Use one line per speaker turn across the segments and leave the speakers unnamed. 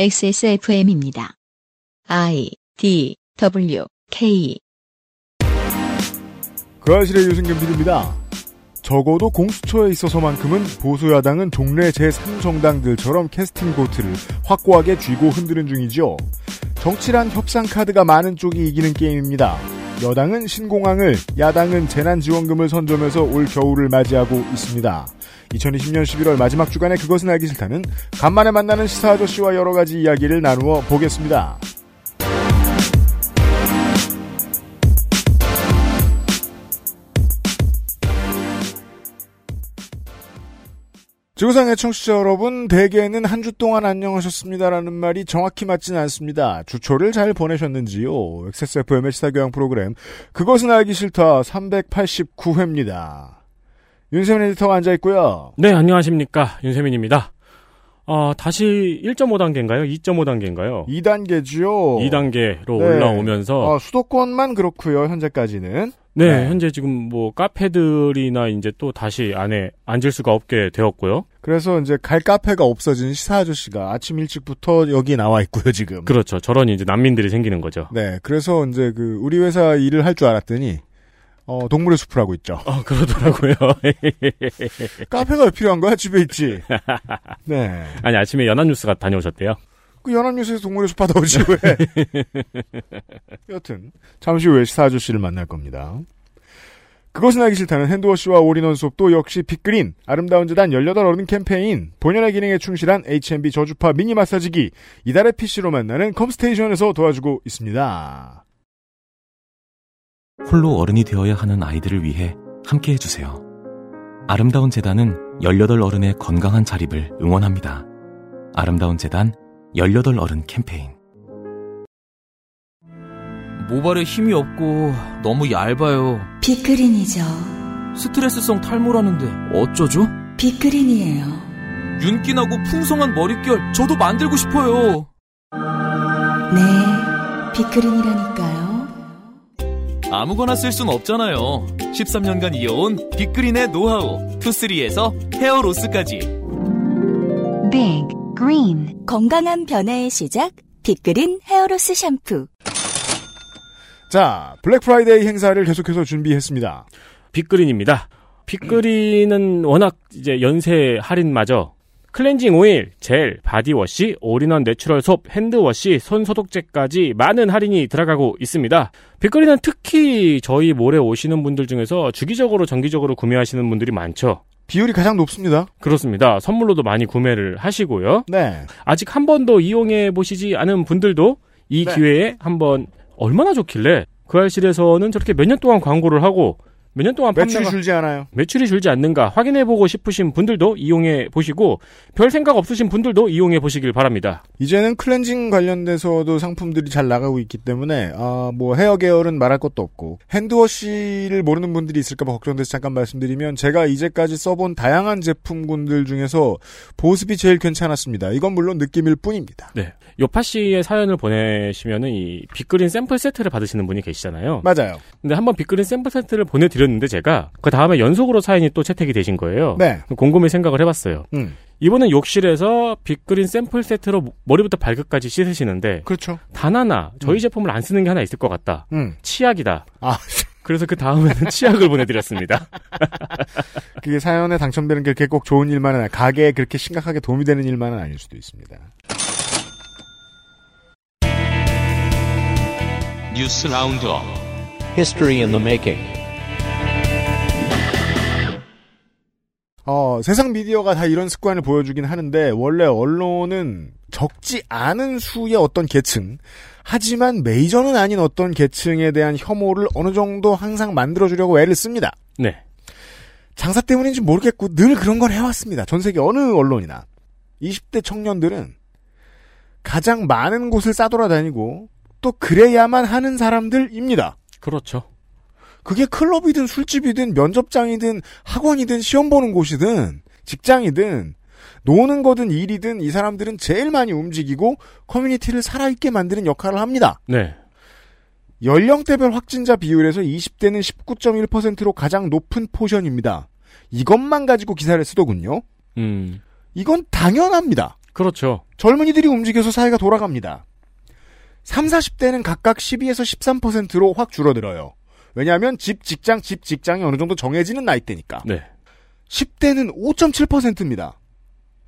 XSFM입니다. I D W K
그 아실의 유승균 PD입니다. 적어도 공수처에 있어서만큼은 보수야당은 종래 제3정당들처럼 캐스팅 보트를 확고하게 쥐고 흔드는 중이죠. 정치란 협상 카드가 많은 쪽이 이기는 게임입니다. 여당은 신공항을, 야당은 재난지원금을 선점해서 올 겨울을 맞이하고 있습니다. 2020년 11월 마지막 주간에 그것은 알기 싫다는 간만에 만나는 시사 아저씨와 여러 가지 이야기를 나누어 보겠습니다. 지구상의 청취자 여러분, 대개는 한 주 동안 안녕하셨습니다라는 말이 정확히 맞지는 않습니다. 주초를 잘 보내셨는지요? XSFM의 시사교양 프로그램, 그것은 알기 싫다 389회입니다. 윤세민 에디터가 앉아 있고요.
네, 안녕하십니까. 윤세민입니다. 어, 다시 1.5단계인가요? 2.5단계인가요?
2단계지요.
2단계로
네.
올라오면서
어, 수도권만 그렇고요 현재까지는.
네,
네.
현재 지금 뭐 카페들이나 이제 또 다시 안에 앉을 수가 없게 되었고요.
그래서 이제 갈 카페가 없어진 시사 아저씨가 아침 일찍부터 여기 나와 있고요 지금.
그렇죠. 저런 이제 난민들이 생기는 거죠.
네, 그래서 이제 그 우리 회사 일을 할 줄 알았더니 어, 동물의 숲을 하고 있죠.
어, 그러더라고요.
카페가 왜 필요한 거야? 집에 있지. 네.
아니, 아침에 연합뉴스가 다녀오셨대요.
그 연합뉴스에서 동물의 숲 하다 오지 왜. 여튼 잠시 후에 시사 아저씨를 만날 겁니다. 그것은 알기 싫다는 hand wash와 all-in-one soap도 역시 빅그린, 아름다운 재단 18 어른 캠페인, 본연의 기능에 충실한 H&B 저주파 미니 마사지기, 이달의 PC로 만나는 컴스테이션에서 도와주고 있습니다.
홀로 어른이 되어야 하는 아이들을 위해 함께 해주세요. 아름다운 재단은 18 어른의 건강한 자립을 응원합니다. 아름다운 재단 18 어른 캠페인.
모발에 힘이 없고 너무 얇아요.
비크린이죠.
스트레스성 탈모라는데 어쩌죠?
비크린이에요.
윤기 나고 풍성한 머릿결 저도 만들고 싶어요.
네, 빅그린이라니까요.
아무거나 쓸 순 없잖아요. 13년간 이어온 빅그린의 노하우 투쓰리에서 헤어로스까지
Big Green
건강한 변화의 시작, 빅그린 헤어로스 샴푸.
자, 블랙 프라이데이 행사를 계속해서 준비했습니다.
빅그린입니다. 빅그린은 워낙 이제 연세 할인마저 클렌징 오일, 젤, body wash, all-in-one natural soap, hand wash, 손소독제까지 많은 할인이 들어가고 있습니다. 빅그린은 특히 저희 몰에 오시는 분들 중에서 주기적으로 정기적으로 구매하시는 분들이 많죠.
비율이 가장 높습니다.
그렇습니다. 선물로도 많이 구매를 하시고요.
네.
아직 한 번도 이용해 보시지 않은 분들도 이
네.
기회에 한번 얼마나 좋길래 그 알실에서는 저렇게 몇 년 동안 광고를 하고 몇 년 동안
매출이
판매가
줄지 않아요.
매출이 줄지 않는가 확인해보고 싶으신 분들도 이용해 보시고 별 생각 없으신 분들도 이용해 보시길 바랍니다.
이제는 클렌징 관련돼서도 상품들이 잘 나가고 있기 때문에 아, 뭐 헤어 계열은 말할 것도 없고 핸드워시를 모르는 분들이 있을까봐 걱정돼서 잠깐 말씀드리면 제가 이제까지 써본 다양한 제품군들 중에서 보습이 제일 괜찮았습니다. 이건 물론 느낌일 뿐입니다.
네. 요파 씨의 사연을 보내시면은 이 빅그린 샘플 세트를 받으시는 분이 계시잖아요.
맞아요.
근데 한번 빅그린 샘플 세트를 보내드렸 는데 제가 그 다음에 연속으로 사연이 또 채택이 되신 거예요.
네.
곰곰이 생각을 해봤어요.
음,
이번엔 욕실에서 빅그린 샘플 세트로 머리부터 발끝까지 씻으시는데
그렇죠.
단 하나 저희
음.
제품을 안 쓰는 게 하나 있을 것 같다.
음,
치약이다.
아,
그래서 그 다음에는 치약을 보내드렸습니다.
그게 사연에 당첨되는 게 그렇게 꼭 좋은 일만은 아니- 가게에 그렇게 심각하게 도움이 되는 일만은 아닐 수도 있습니다.
뉴스 roundup
History in the making.
어, 세상 미디어가 다 이런 습관을 보여주긴 하는데, 원래 언론은 적지 않은 수의 어떤 계층, 하지만 메이저는 아닌 어떤 계층에 대한 혐오를 어느 정도 항상 만들어주려고 애를 씁니다.
네.
장사 때문인지 모르겠고, 늘 그런 걸 해왔습니다. 전 세계 어느 언론이나. 20대 청년들은 가장 많은 곳을 싸돌아다니고, 또 그래야만 하는 사람들입니다.
그렇죠.
그게 클럽이든 술집이든 면접장이든 학원이든 시험 보는 곳이든 직장이든 노는 거든 일이든 이 사람들은 제일 많이 움직이고 커뮤니티를 살아있게 만드는 역할을 합니다.
네.
연령대별 확진자 비율에서 20대는 19.1%로 가장 높은 포션입니다. 이것만 가지고 기사를 쓰더군요.
음.
이건 당연합니다.
그렇죠.
젊은이들이 움직여서 사회가 돌아갑니다. 3, 40대는 각각 12에서 13%로 확 줄어들어요. 왜냐하면 집, 직장, 집, 직장이 어느 정도 정해지는 나이대니까.
네.
10대는 5.7%입니다.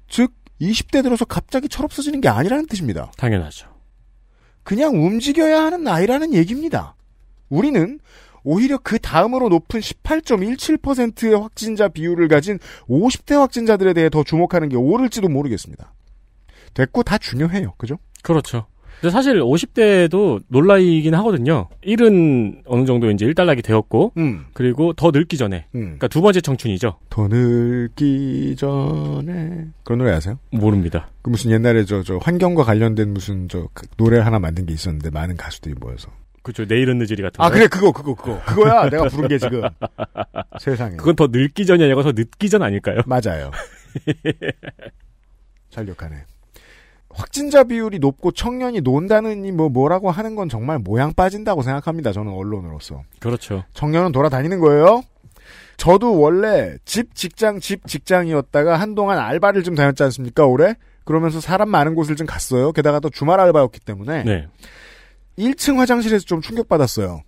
즉, 20대 들어서 갑자기 철없어지는 게 아니라는 뜻입니다.
당연하죠.
그냥 움직여야 하는 나이라는 얘기입니다. 우리는 오히려 그 다음으로 높은 18.17%의 확진자 비율을 가진 50대 확진자들에 대해 더 주목하는 게 옳을지도 모르겠습니다. 됐고 다 중요해요. 그죠?
그렇죠. 근데 사실 50대도 놀라이긴 하거든요. 일은 어느 정도 이제 일단락이 되었고,
음.
그리고 더 늙기 전에.
음.
그러니까 두 번째 청춘이죠.
더 늙기 전에 그런 노래 아세요?
모릅니다.
그 무슨 옛날에 저 저 환경과 관련된 무슨 저그 노래 하나 만든 게 있었는데 많은 가수들이 모여서
그렇죠. 내일은 늦으리 같은
아
거.
그래 그거 그거 그거 그거야 내가 부른 게 지금 세상에
그건 더 늙기 전이 아니고 더 늦기 전 아닐까요?
맞아요. 잘 기억하네. 확진자 비율이 높고 청년이 논다느니 뭐 뭐라고 하는 건 정말 모양 빠진다고 생각합니다. 저는 언론으로서
그렇죠.
청년은 돌아다니는 거예요. 저도 원래 집 직장 집 직장이었다가 한동안 알바를 좀 다녔지 않습니까 올해? 그러면서 사람 많은 곳을 좀 갔어요. 게다가 또 주말 알바였기 때문에
네.
1층 화장실에서 좀 충격받았어요.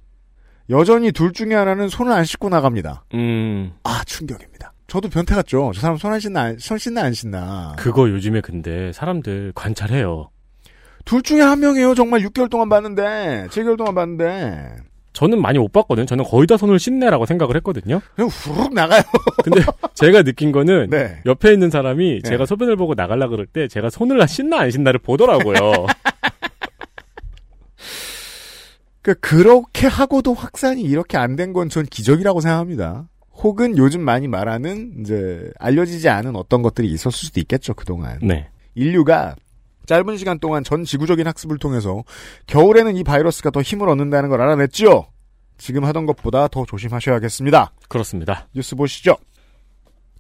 여전히 둘 중에 하나는 손을 안 씻고 나갑니다.
음,
아 충격입니다. 저도 변태 같죠. 저 사람 손 안 씻나 안- 손 씻나 안 씻나.
그거 요즘에 근데 사람들 관찰해요.
둘 중에 한 명이에요. 정말 6개월 동안 봤는데 7개월 동안 봤는데
저는 많이 못 봤거든요. 저는 거의 다 손을 씻네라고 생각을 했거든요.
그냥 후룩 나가요.
근데 제가 느낀 거는
네.
옆에 있는 사람이
네.
제가 소변을 보고 나갈라 그럴 때 제가 손을 씻나 안 씻나를 보더라고요.
그 그렇게 하고도 확산이 이렇게 안 된 건 전 기적이라고 생각합니다. 혹은 요즘 많이 말하는 이제 알려지지 않은 어떤 것들이 있었을 수도 있겠죠 그동안.
네.
인류가 짧은 시간 동안 전 지구적인 학습을 통해서 겨울에는 이 바이러스가 더 힘을 얻는다는 걸 알아냈지요. 지금 하던 것보다 더 조심하셔야겠습니다.
그렇습니다.
뉴스 보시죠.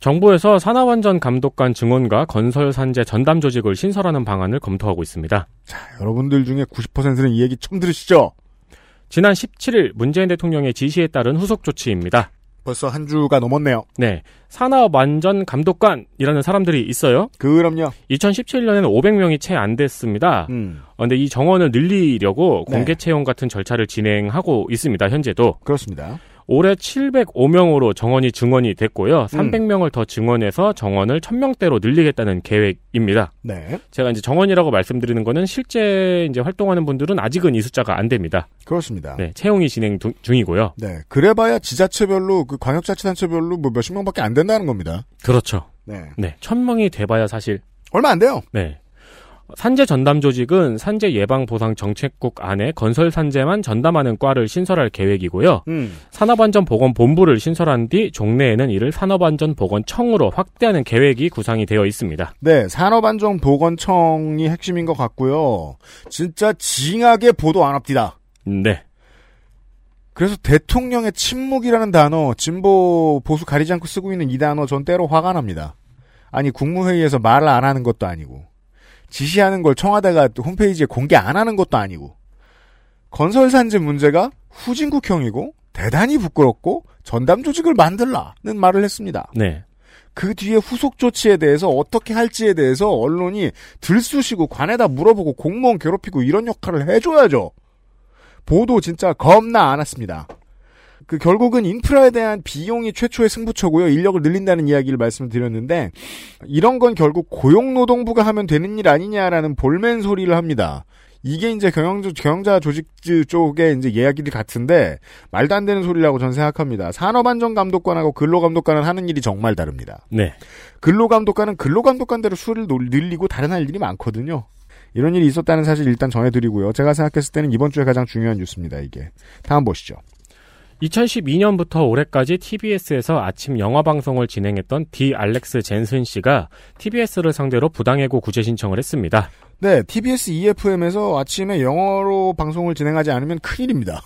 정부에서 산하완전 감독관 증원과 건설 산재 전담 조직을 신설하는 방안을 검토하고 있습니다.
자, 여러분들 중에 90%는 이 얘기 처음 들으시죠?
지난 17일 문재인 대통령의 지시에 따른 후속 조치입니다.
벌써 한 주가 넘었네요.
네. 산하완전 감독관이라는 사람들이 있어요.
그럼요.
2017년에는 500명이 채 안 됐습니다.
음,
어, 근데 이 정원을 늘리려고
네.
공개 채용 같은 절차를 진행하고 있습니다. 현재도
그렇습니다.
올해 705명으로 정원이 증원이 됐고요. 300명을 더 증원해서 정원을 1000명대로 늘리겠다는 계획입니다.
네,
제가 이제 정원이라고 말씀드리는 거는 실제 이제 활동하는 분들은 아직은 이 숫자가 안 됩니다.
그렇습니다.
네, 채용이 진행 두- 중이고요.
네, 그래봐야 지자체별로 그 광역자치단체별로 뭐 몇십 명밖에 안 된다는 겁니다.
그렇죠.
네,
네, 1000명이 돼봐야 사실
얼마 안 돼요.
네. 산재 전담 조직은 산재 예방 보상 정책국 안에 건설 산재만 전담하는 과를 신설할 계획이고요.
음,
산업안전보건본부를 신설한 뒤 종래에는 이를 산업안전보건청으로 확대하는 계획이 구상이 되어 있습니다.
네, 산업안전보건청이 핵심인 것 같고요. 진짜 징하게 보도 안 합디다.
네.
그래서 대통령의 침묵이라는 단어, 진보 보수 가리지 않고 쓰고 있는 이 단어 전 때로 화가 납니다. 아니 국무회의에서 말을 안 하는 것도 아니고 지시하는 걸 청와대가 홈페이지에 공개 안 하는 것도 아니고 건설 산재 문제가 후진국형이고 대단히 부끄럽고 전담 조직을 만들라는 말을 했습니다.
네.
그 뒤에 후속 조치에 대해서 어떻게 할지에 대해서 언론이 들쑤시고 관에다 물어보고 공무원 괴롭히고 이런 역할을 해줘야죠. 보도 진짜 겁나 안 왔습니다. 그 결국은 인프라에 대한 비용이 최초의 승부처고요. 인력을 늘린다는 이야기를 말씀드렸는데 이런 건 결국 고용노동부가 하면 되는 일 아니냐라는 볼멘 소리를 합니다. 이게 이제 경영자, 경영자 조직 쪽의 이제 이야기들 같은데 말도 안 되는 소리라고 저는 생각합니다. 산업안전감독관하고 근로감독관은 하는 일이 정말 다릅니다.
네.
근로감독관은 근로감독관대로 수를 놀- 늘리고 다른 할 일이 많거든요. 이런 일이 있었다는 사실 일단 전해드리고요. 제가 생각했을 때는 이번 주에 가장 중요한 뉴스입니다. 이게 다음 보시죠.
2012년부터 올해까지 TBS에서 아침 영화 방송을 진행했던 디 알렉스 젠슨 씨가 TBS를 상대로 부당해고 구제 신청을 했습니다.
네, TBS EFM에서 아침에 영어로 방송을 진행하지 않으면 큰일입니다.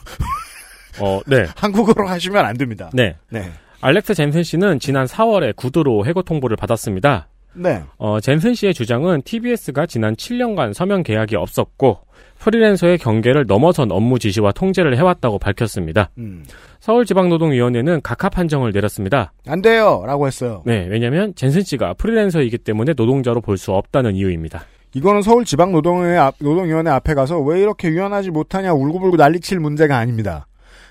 어, 네.
한국어로 하시면 안 됩니다.
네.
네.
알렉스 젠슨 씨는 지난 4월에 구두로 해고 통보를 받았습니다.
네.
어, 젠슨 씨의 주장은 TBS가 지난 7년간 서명 계약이 없었고 프리랜서의 경계를 넘어선 업무 지시와 통제를 해왔다고 밝혔습니다.
음.
서울지방노동위원회는 각하 판정을 내렸습니다.
안 돼요! 라고 했어요.
네, 왜냐하면 젠슨 씨가 프리랜서이기 때문에 노동자로 볼 수 없다는 이유입니다.
이거는 서울지방노동위원회 앞, 노동위원회 앞에 가서 왜 이렇게 유연하지 못하냐 울고불고 난리칠 문제가 아닙니다.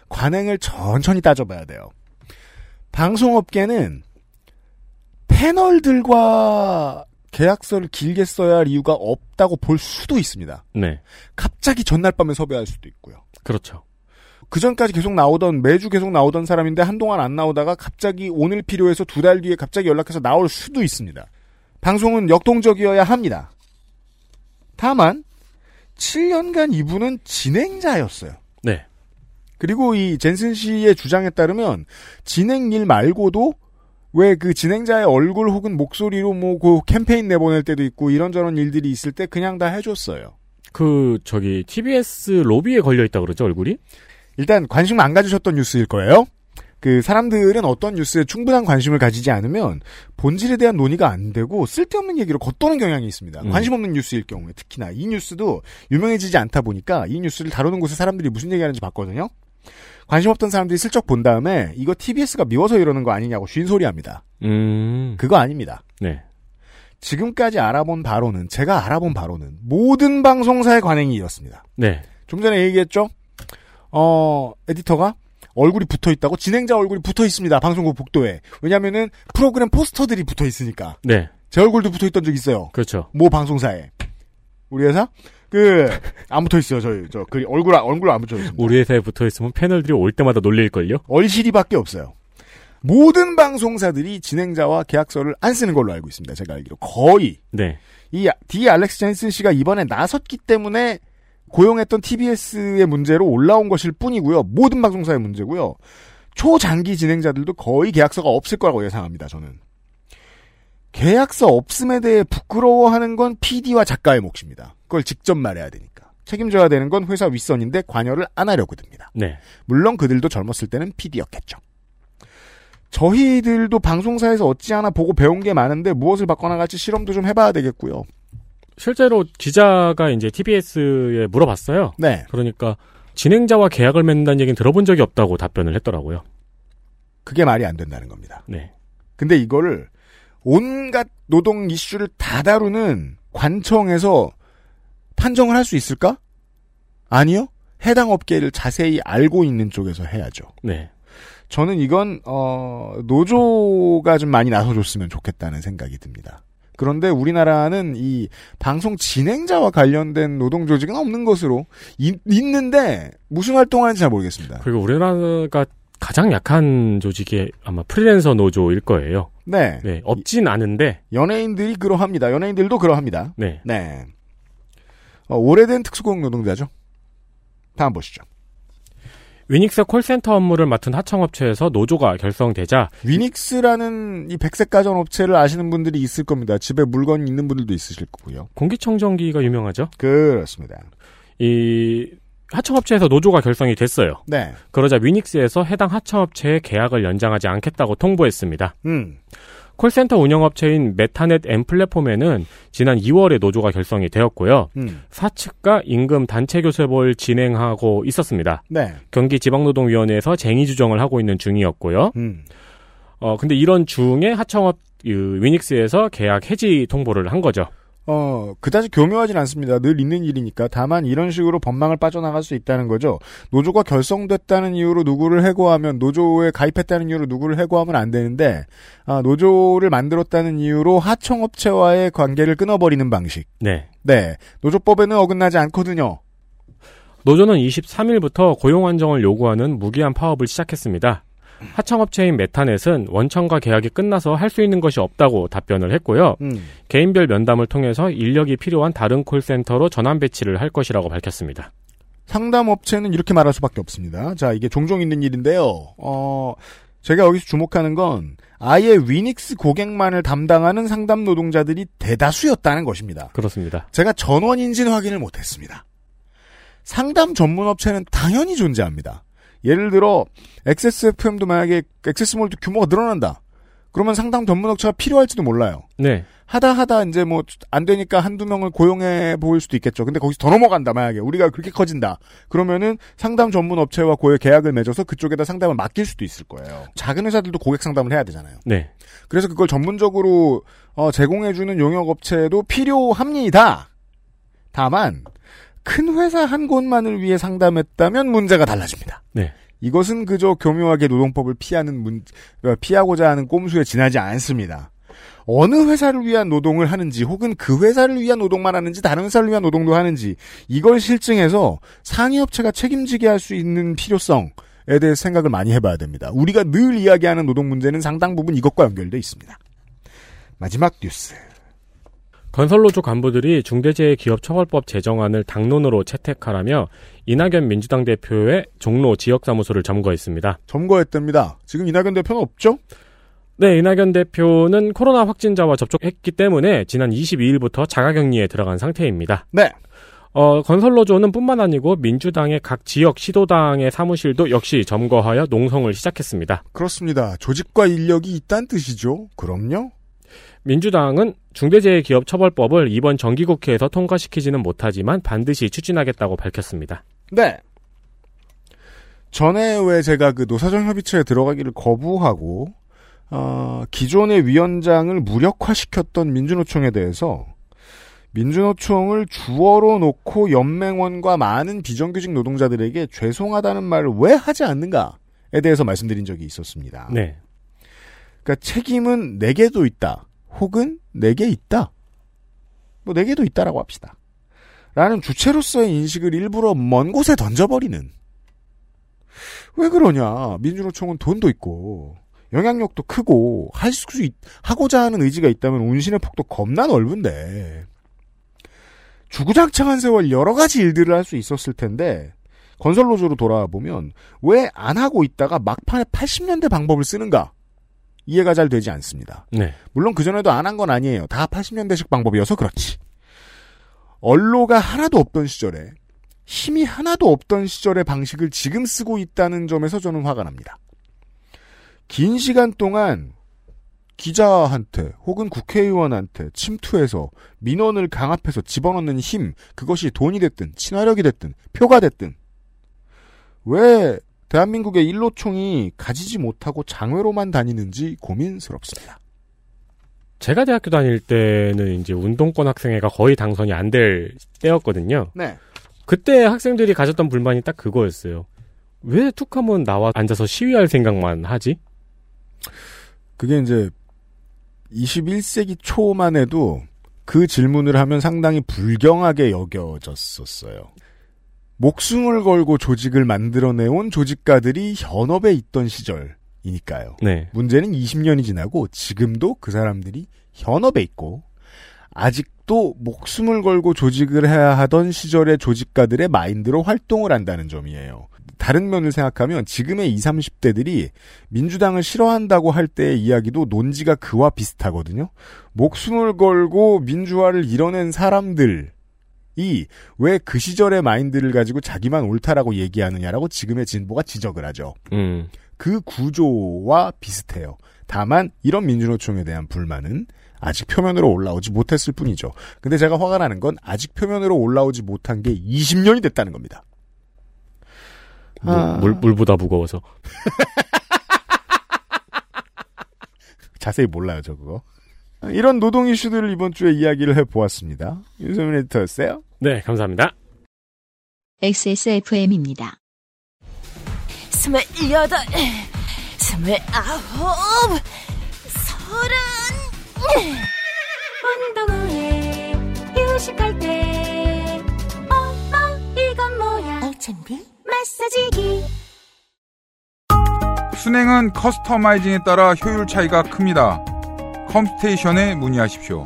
관행을 천천히 따져봐야 돼요. 방송업계는 패널들과 계약서를 길게 써야 할 이유가 없다고 볼 수도 있습니다.
네,
갑자기 전날 밤에 섭외할 수도 있고요.
그렇죠.
그 전까지 계속 나오던 매주 계속 나오던 사람인데 한동안 안 나오다가 갑자기 오늘 필요해서 두 달 뒤에 갑자기 연락해서 나올 수도 있습니다. 방송은 역동적이어야 합니다. 다만 7년간 이분은 진행자였어요.
네,
그리고 이 젠슨 씨의 주장에 따르면 진행 일 말고도 왜 그 진행자의 얼굴 혹은 목소리로 뭐 그 캠페인 내보낼 때도 있고 이런저런 일들이 있을 때 그냥 다 해줬어요.
그 저기 TBS 로비에 걸려 있다 그러죠 얼굴이?
일단 관심 안 가지셨던 뉴스일 거예요. 그 사람들은 어떤 뉴스에 충분한 관심을 가지지 않으면 본질에 대한 논의가 안 되고 쓸데없는 얘기로 겉도는 경향이 있습니다.
음.
관심 없는 뉴스일 경우에 특히나 이 뉴스도 유명해지지 않다 보니까 이 뉴스를 다루는 곳에 사람들이 무슨 얘기하는지 봤거든요. 관심 없던 사람들이 슬쩍 본 다음에 이거 TBS가 미워서 이러는 거 아니냐고 쉰소리 합니다.
음,
그거 아닙니다.
네,
지금까지 알아본 바로는 제가 알아본 바로는 모든 방송사의 관행이 이렇습니다.
네,
좀 전에 얘기했죠. 어 에디터가 얼굴이 붙어 있다고 진행자 얼굴이 붙어 있습니다. 방송국 복도에. 왜냐면은 프로그램 포스터들이 붙어 있으니까.
네,
제 얼굴도 붙어 있던 적 있어요.
그렇죠.
모 방송사에. 우리 회사 그 안 붙어 있어요. 저희 저 그 얼굴 얼굴 안 붙어 있습니다.
우리 회사에 붙어 있으면 패널들이 올 때마다 놀릴 걸요.
얼실이밖에 없어요. 모든 방송사들이 진행자와 계약서를 안 쓰는 걸로 알고 있습니다. 제가 알기로 거의
네,
이 디 알렉스 젠슨 씨가 이번에 나섰기 때문에 고용했던 TBS의 문제로 올라온 것일 뿐이고요. 모든 방송사의 문제고요. 초장기 진행자들도 거의 계약서가 없을 거라고 예상합니다. 저는. 계약서 없음에 대해 부끄러워하는 건 PD와 작가의 몫입니다. 그걸 직접 말해야 되니까. 책임져야 되는 건 회사 윗선인데 관여를 안 하려고 듭니다.
네,
물론 그들도 젊었을 때는 PD였겠죠. 저희들도 방송사에서 어찌하나 보고 배운 게 많은데 무엇을 바꿔나갈지 실험도 좀 해봐야 되겠고요.
실제로 기자가 이제 TBS에 물어봤어요.
네.
그러니까 진행자와 계약을 맺는다는 얘기는 들어본 적이 없다고 답변을 했더라고요.
그게 말이 안 된다는 겁니다.
네,
근데 이거를 온갖 노동 이슈를 다 다루는 관청에서 판정을 할 수 있을까? 아니요. 해당 업계를 자세히 알고 있는 쪽에서 해야죠.
네,
저는 이건 어 노조가 좀 많이 나서줬으면 좋겠다는 생각이 듭니다. 그런데 우리나라는 이 방송 진행자와 관련된 노동 조직은 없는 것으로 이- 있는데 무슨 활동하는지 잘 모르겠습니다.
그리고 우리나라가 가장 약한 조직이 아마 프리랜서 노조일 거예요.
네.
네, 없진 않은데,
연예인들이 그러합니다. 연예인들도 그러합니다.
네,
네. 어, 오래된 특수고용 노동자죠. 다음 보시죠.
위닉스 콜센터 업무를 맡은 하청업체에서 노조가 결성되자
위닉스라는 이 백색 가전 업체를 아시는 분들이 있을 겁니다. 집에 물건이 있는 분들도 있으실 거고요.
공기청정기가 유명하죠.
그렇습니다.
이 하청업체에서 노조가 결성이 됐어요.
네.
그러자 위닉스에서 해당 하청업체의 계약을 연장하지 않겠다고 통보했습니다.
음.
콜센터 운영업체인 메타넷 엠 플랫폼에는 지난 2월에 노조가 결성이 되었고요.
음.
사측과 임금 단체 교섭을 진행하고 있었습니다.
네.
경기 지방노동위원회에서 쟁의 주정을 하고 있는 중이었고요.
음.
어 근데 이런 중에 하청업 그 위닉스에서 계약 해지 통보를 한 거죠.
어, 그다지 교묘하진 않습니다. 늘 있는 일이니까. 다만 이런 식으로 법망을 빠져나갈 수 있다는 거죠. 노조가 결성됐다는 이유로 누구를 해고하면 노조에 가입했다는 이유로 누구를 해고하면 안 되는데 아, 노조를 만들었다는 이유로 하청업체와의 관계를 끊어버리는 방식.
네.
네. 노조법에는 어긋나지 않거든요.
노조는 23일부터 고용 안정을 요구하는 무기한 파업을 시작했습니다. 하청업체인 메타넷은 원청과 계약이 끝나서 할 수 있는 것이 없다고 답변을 했고요.
음.
개인별 면담을 통해서 인력이 필요한 다른 콜센터로 전환 배치를 할 것이라고 밝혔습니다.
상담 업체는 이렇게 말할 수밖에 없습니다. 자, 이게 종종 있는 일인데요. 어, 제가 여기서 주목하는 건 아예 위닉스 고객만을 담당하는 상담 노동자들이 대다수였다는 것입니다.
그렇습니다.
제가 전원인지는 확인을 못했습니다. 상담 전문 업체는 당연히 존재합니다. 예를 들어 XSFM도 만약에 XS몰도 규모가 늘어난다. 그러면 상담 전문 업체가 필요할지도 몰라요.
네.
하다 하다 이제 뭐 안 되니까 한두 명을 고용해 보일 수도 있겠죠. 근데 거기서 더 넘어간다 만약에 우리가 그렇게 커진다. 그러면은 상담 전문 업체와 고액 계약을 맺어서 그쪽에다 상담을 맡길 수도 있을 거예요. 작은 회사들도 고객 상담을 해야 되잖아요.
네.
그래서 그걸 전문적으로 어, 제공해 주는 용역 업체도 필요합니다. 다만 큰 회사 한 곳만을 위해 상담했다면 문제가 달라집니다.
네.
이것은 그저 교묘하게 노동법을 피하는 문, 어, 피하고자 하는 꼼수에 지나지 않습니다. 어느 회사를 위한 노동을 하는지 혹은 그 회사를 위한 노동만 하는지 다른 회사를 위한 노동도 하는지 이걸 실증해서 상위업체가 책임지게 할 수 있는 필요성에 대해 생각을 많이 해봐야 됩니다. 우리가 늘 이야기하는 노동 문제는 상당 부분 이것과 연결돼 있습니다. 마지막 뉴스.
건설노조 간부들이 중대재해기업처벌법 제정안을 당론으로 채택하라며 이낙연 민주당 대표의 종로 지역사무소를 점거했습니다.
점거했답니다. 지금 이낙연 대표는 없죠?
네, 이낙연 대표는 코로나 확진자와 접촉했기 때문에 지난 22일부터 자가격리에 들어간 상태입니다.
네.
어, 건설노조는 뿐만 아니고 민주당의 각 지역 시도당의 사무실도 역시 점거하여 농성을 시작했습니다.
그렇습니다. 조직과 인력이 있다는 뜻이죠. 그럼요.
민주당은 중대재해기업처벌법을 이번 정기국회에서 통과시키지는 못하지만 반드시 추진하겠다고 밝혔습니다.
네. 전에 왜 제가 그 노사정 협의체에 들어가기를 거부하고 어, 기존의 위원장을 무력화시켰던 민주노총에 대해서 민주노총을 주어로 놓고 연맹원과 많은 비정규직 노동자들에게 죄송하다는 말을 왜 하지 않는가에 대해서 말씀드린 적이 있었습니다.
네.
그러니까 책임은 내게도 있다. 혹은 내게 있다. 뭐 내게도 있다라고 합시다. 라는 주체로서의 인식을 일부러 먼 곳에 던져버리는. 왜 그러냐. 민주노총은 돈도 있고 영향력도 크고 할수 하고자 하는 의지가 있다면 운신의 폭도 겁나 넓은데 주구장창한 세월 여러 가지 일들을 할 수 있었을 텐데 건설노조로 돌아와 보면 왜 안 하고 있다가 막판에 80년대 방법을 쓰는가 이해가 잘 되지 않습니다.
네.
물론 그전에도 안 한 건 아니에요. 다 80년대식 방법이어서 그렇지. 언로가 하나도 없던 시절에 힘이 하나도 없던 시절의 방식을 지금 쓰고 있다는 점에서 저는 화가 납니다. 긴 시간 동안 기자한테 혹은 국회의원한테 침투해서 민원을 강압해서 집어넣는 힘, 그것이 돈이 됐든 친화력이 됐든 표가 됐든 왜 대한민국의 일로총이 가지지 못하고 장외로만 다니는지 고민스럽습니다.
제가 대학교 다닐 때는 이제 운동권 학생회가 거의 당선이 안 될 때였거든요.
네.
그때 학생들이 가졌던 불만이 딱 그거였어요. 왜 툭 하면 나와 앉아서 시위할 생각만 하지?
그게 이제 21세기 초만 해도 그 질문을 하면 상당히 불경하게 여겨졌었어요. 목숨을 걸고 조직을 만들어내온 조직가들이 현업에 있던 시절이니까요.
네.
문제는 20년이 지나고 지금도 그 사람들이 현업에 있고 아직도 목숨을 걸고 조직을 해야 하던 시절의 조직가들의 마인드로 활동을 한다는 점이에요. 다른 면을 생각하면 지금의 20, 30대들이 민주당을 싫어한다고 할 때의 이야기도 논지가 그와 비슷하거든요. 목숨을 걸고 민주화를 이뤄낸 사람들 이 왜 그 시절의 마인드를 가지고 자기만 옳다라고 얘기하느냐라고 지금의 진보가 지적을 하죠.
음.
그 구조와 비슷해요. 다만 이런 민주노총에 대한 불만은 아직 표면으로 올라오지 못했을 뿐이죠. 근데 제가 화가 나는 건 아직 표면으로 올라오지 못한 게 20년이 됐다는 겁니다.
물,
아.
물, 물보다 무거워서.
자세히 몰라요, 저 그거. 이런 노동 이슈들을 이번 주에 이야기를 해보았습니다. 윤세민 에디터였어요.
네, 감사합니다.
XSFM입니다.
스물여덟, 스물아홉, 서른. 운동 후에 휴식할 때, 엄마 이건 뭐야? 알찬비 마사지기.
순행은 커스터마이징에 따라 효율 차이가 큽니다. 컴스테이션에 문의하십시오.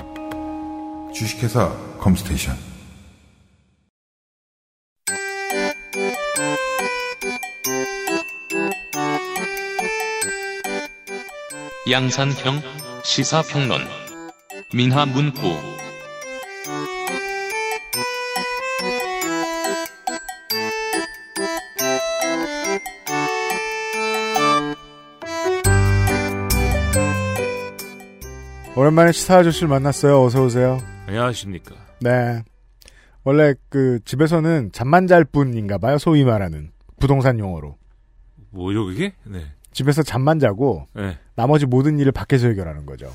주식회사 컴스테이션.
양산형 시사평론 민하문구
오랜만에 시사 아저씨를 만났어요. 어서 오세요.
안녕하십니까.
네. 원래 그 집에서는 잠만 잘 뿐인가 봐요. 소위 말하는 부동산 용어로.
뭐죠 그게? 네.
집에서 잠만 자고
네.
나머지 모든 일을 밖에서 해결하는 거죠.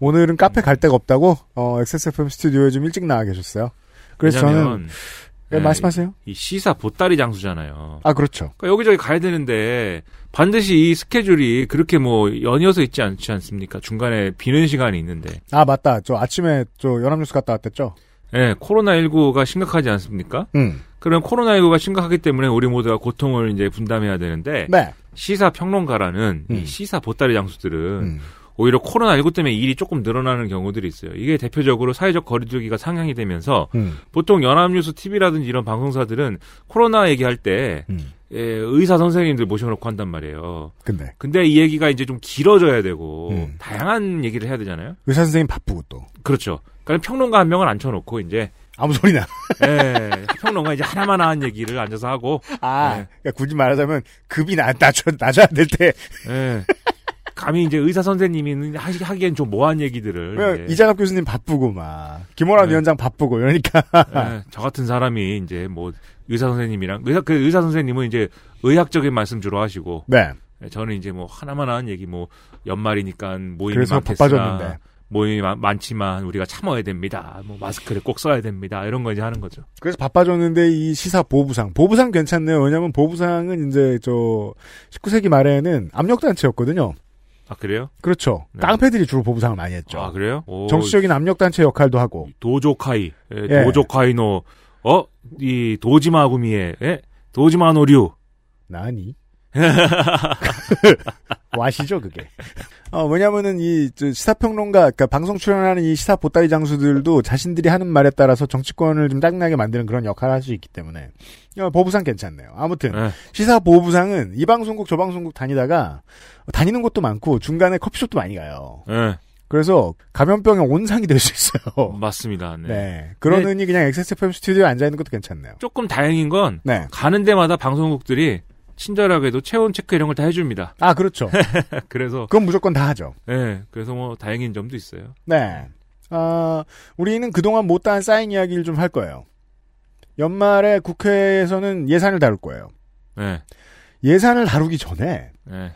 오늘은 카페 갈 데가 없다고 어, XSFM 스튜디오에 좀 일찍 나와 계셨어요. 그래서 저는 네, 말씀하세요.
이 시사 보따리 장수잖아요.
아 그렇죠.
그러니까 여기저기 가야 되는데 반드시 이 스케줄이 그렇게 뭐 연이어서 있지 않지 않습니까? 중간에 비는 시간이 있는데.
아 맞다. 저 아침에 저 연합뉴스 갔다 왔댔죠.
예, 코로나 19가 심각하지 않습니까?
음.
그럼 코로나19가 심각하기 때문에 우리 모두가 고통을 이제 분담해야 되는데
네.
시사 평론가라는
음.
이 시사 보따리 장수들은
음.
오히려 코로나19 때문에 일이 조금 늘어나는 경우들이 있어요. 이게 대표적으로 사회적 거리두기가 상향이 되면서
음.
보통 연합뉴스 TV라든지 이런 방송사들은 코로나 얘기할 때
음.
예, 의사 선생님들 모셔놓고 한단 말이에요.
근데
근데 이 얘기가 이제 좀 길어져야 되고
음.
다양한 얘기를 해야 되잖아요.
의사 선생님 바쁘고 또
그렇죠. 그러니까 평론가 한 명을 앉혀놓고 이제
아무 소리나.
예, 평론가 이제 하나만 한 얘기를 앉아서 하고
아
네.
그러니까 굳이 말하자면 급이 나, 낮춰, 낮아야 될 때.
예. 감히 이제 의사 선생님이 하시, 하기엔 좀 뭐한 얘기들을 이제,
이장갑 교수님 바쁘고 막 김원환
네.
위원장 바쁘고 이러니까
예, 저 같은 사람이 이제 뭐 의사 선생님이랑 의사 그 의사 선생님은 이제 의학적인 말씀 주로 하시고
네
예, 저는 이제 뭐 하나만 한 얘기 뭐 연말이니까 모임이 많겠으나
바빠졌는데
모임이 마- 많지만 우리가 참아야 됩니다. 뭐 마스크를 꼭 써야 됩니다. 이런 거 이제 하는 거죠.
그래서 바빠졌는데 이 시사 보부상 보부상 괜찮네요 왜냐면 보부상은 이제 저 19세기 말에는 압력단체였거든요
아 그래요?
그렇죠
네.
깡패들이 주로 보부상을 많이 했죠
아 그래요? 오,
정치적인 압력단체 역할도 하고
도조카이, 예,
예.
도조카이노, 어, 이 도지마구미의, 예? 도지마노류.
나니? 와시죠 그게. 어 왜냐면은 이 저, 시사평론가, 그러니까 방송 출연하는 이 시사 보따리 장수들도 자신들이 하는 말에 따라서 정치권을 좀 짜증나게 만드는 그런 역할을 할 수 있기 때문에 어, 보부상 괜찮네요. 아무튼
예.
시사 보부상은 이 방송국 저 방송국 다니다가 다니는 곳도 많고 중간에 커피숍도 많이 가요.
예,
그래서 감염병의 온상이 될 수 있어요.
맞습니다. 네.
네. 그러느니 그냥 XSFM 스튜디오에 앉아 있는 것도 괜찮네요.
조금 다행인 건
네.
가는 데마다 방송국들이 친절하게도 체온 체크 이런 걸 다 해줍니다.
아 그렇죠.
그래서
그건 무조건 다 하죠.
예, 그래서 뭐 다행인 점도 있어요.
네. 아, 우리는 그동안 못다한 쌓인 이야기를 좀 할 거예요. 연말에 국회에서는 예산을 다룰 거예요.
예,
예산을 다루기 전에
예,